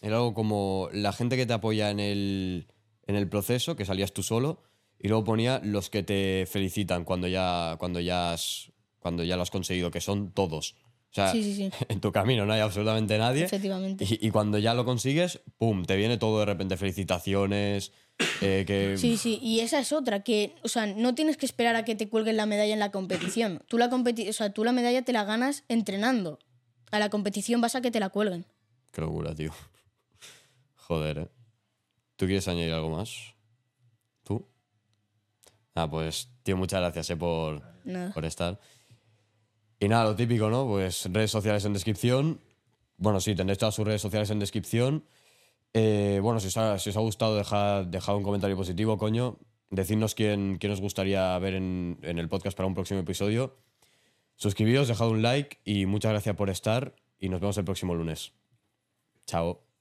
era algo como la gente que te apoya en el, en el proceso, que salías tú solo, y luego ponía los que te felicitan cuando ya, cuando ya, has, cuando ya lo has conseguido, que son todos. O sea, Sí, sí, sí. en tu camino no hay absolutamente nadie. Efectivamente. Y, y cuando ya lo consigues, ¡pum! Te viene todo de repente, felicitaciones, eh, que... Sí, sí, y esa es otra, que, o sea, no tienes que esperar a que te cuelguen la medalla en la competición. Tú la, competi o sea, tú la medalla te la ganas entrenando. A la competición vas a que te la cuelguen. Qué locura, tío. Joder, ¿eh? ¿Tú quieres añadir algo más? ¿Tú? Ah, pues, tío, muchas gracias, eh, por, Nada. por estar. Y nada, lo típico, ¿no? Pues redes sociales en descripción. Bueno, sí, tendréis todas sus redes sociales en descripción. Eh, bueno, si os ha, si os ha gustado, dejad, dejad un comentario positivo, coño. Decidnos quién, quién os gustaría ver en, en el podcast para un próximo episodio. Suscribíos, dejad un like y muchas gracias por estar. Y nos vemos el próximo lunes. Chao.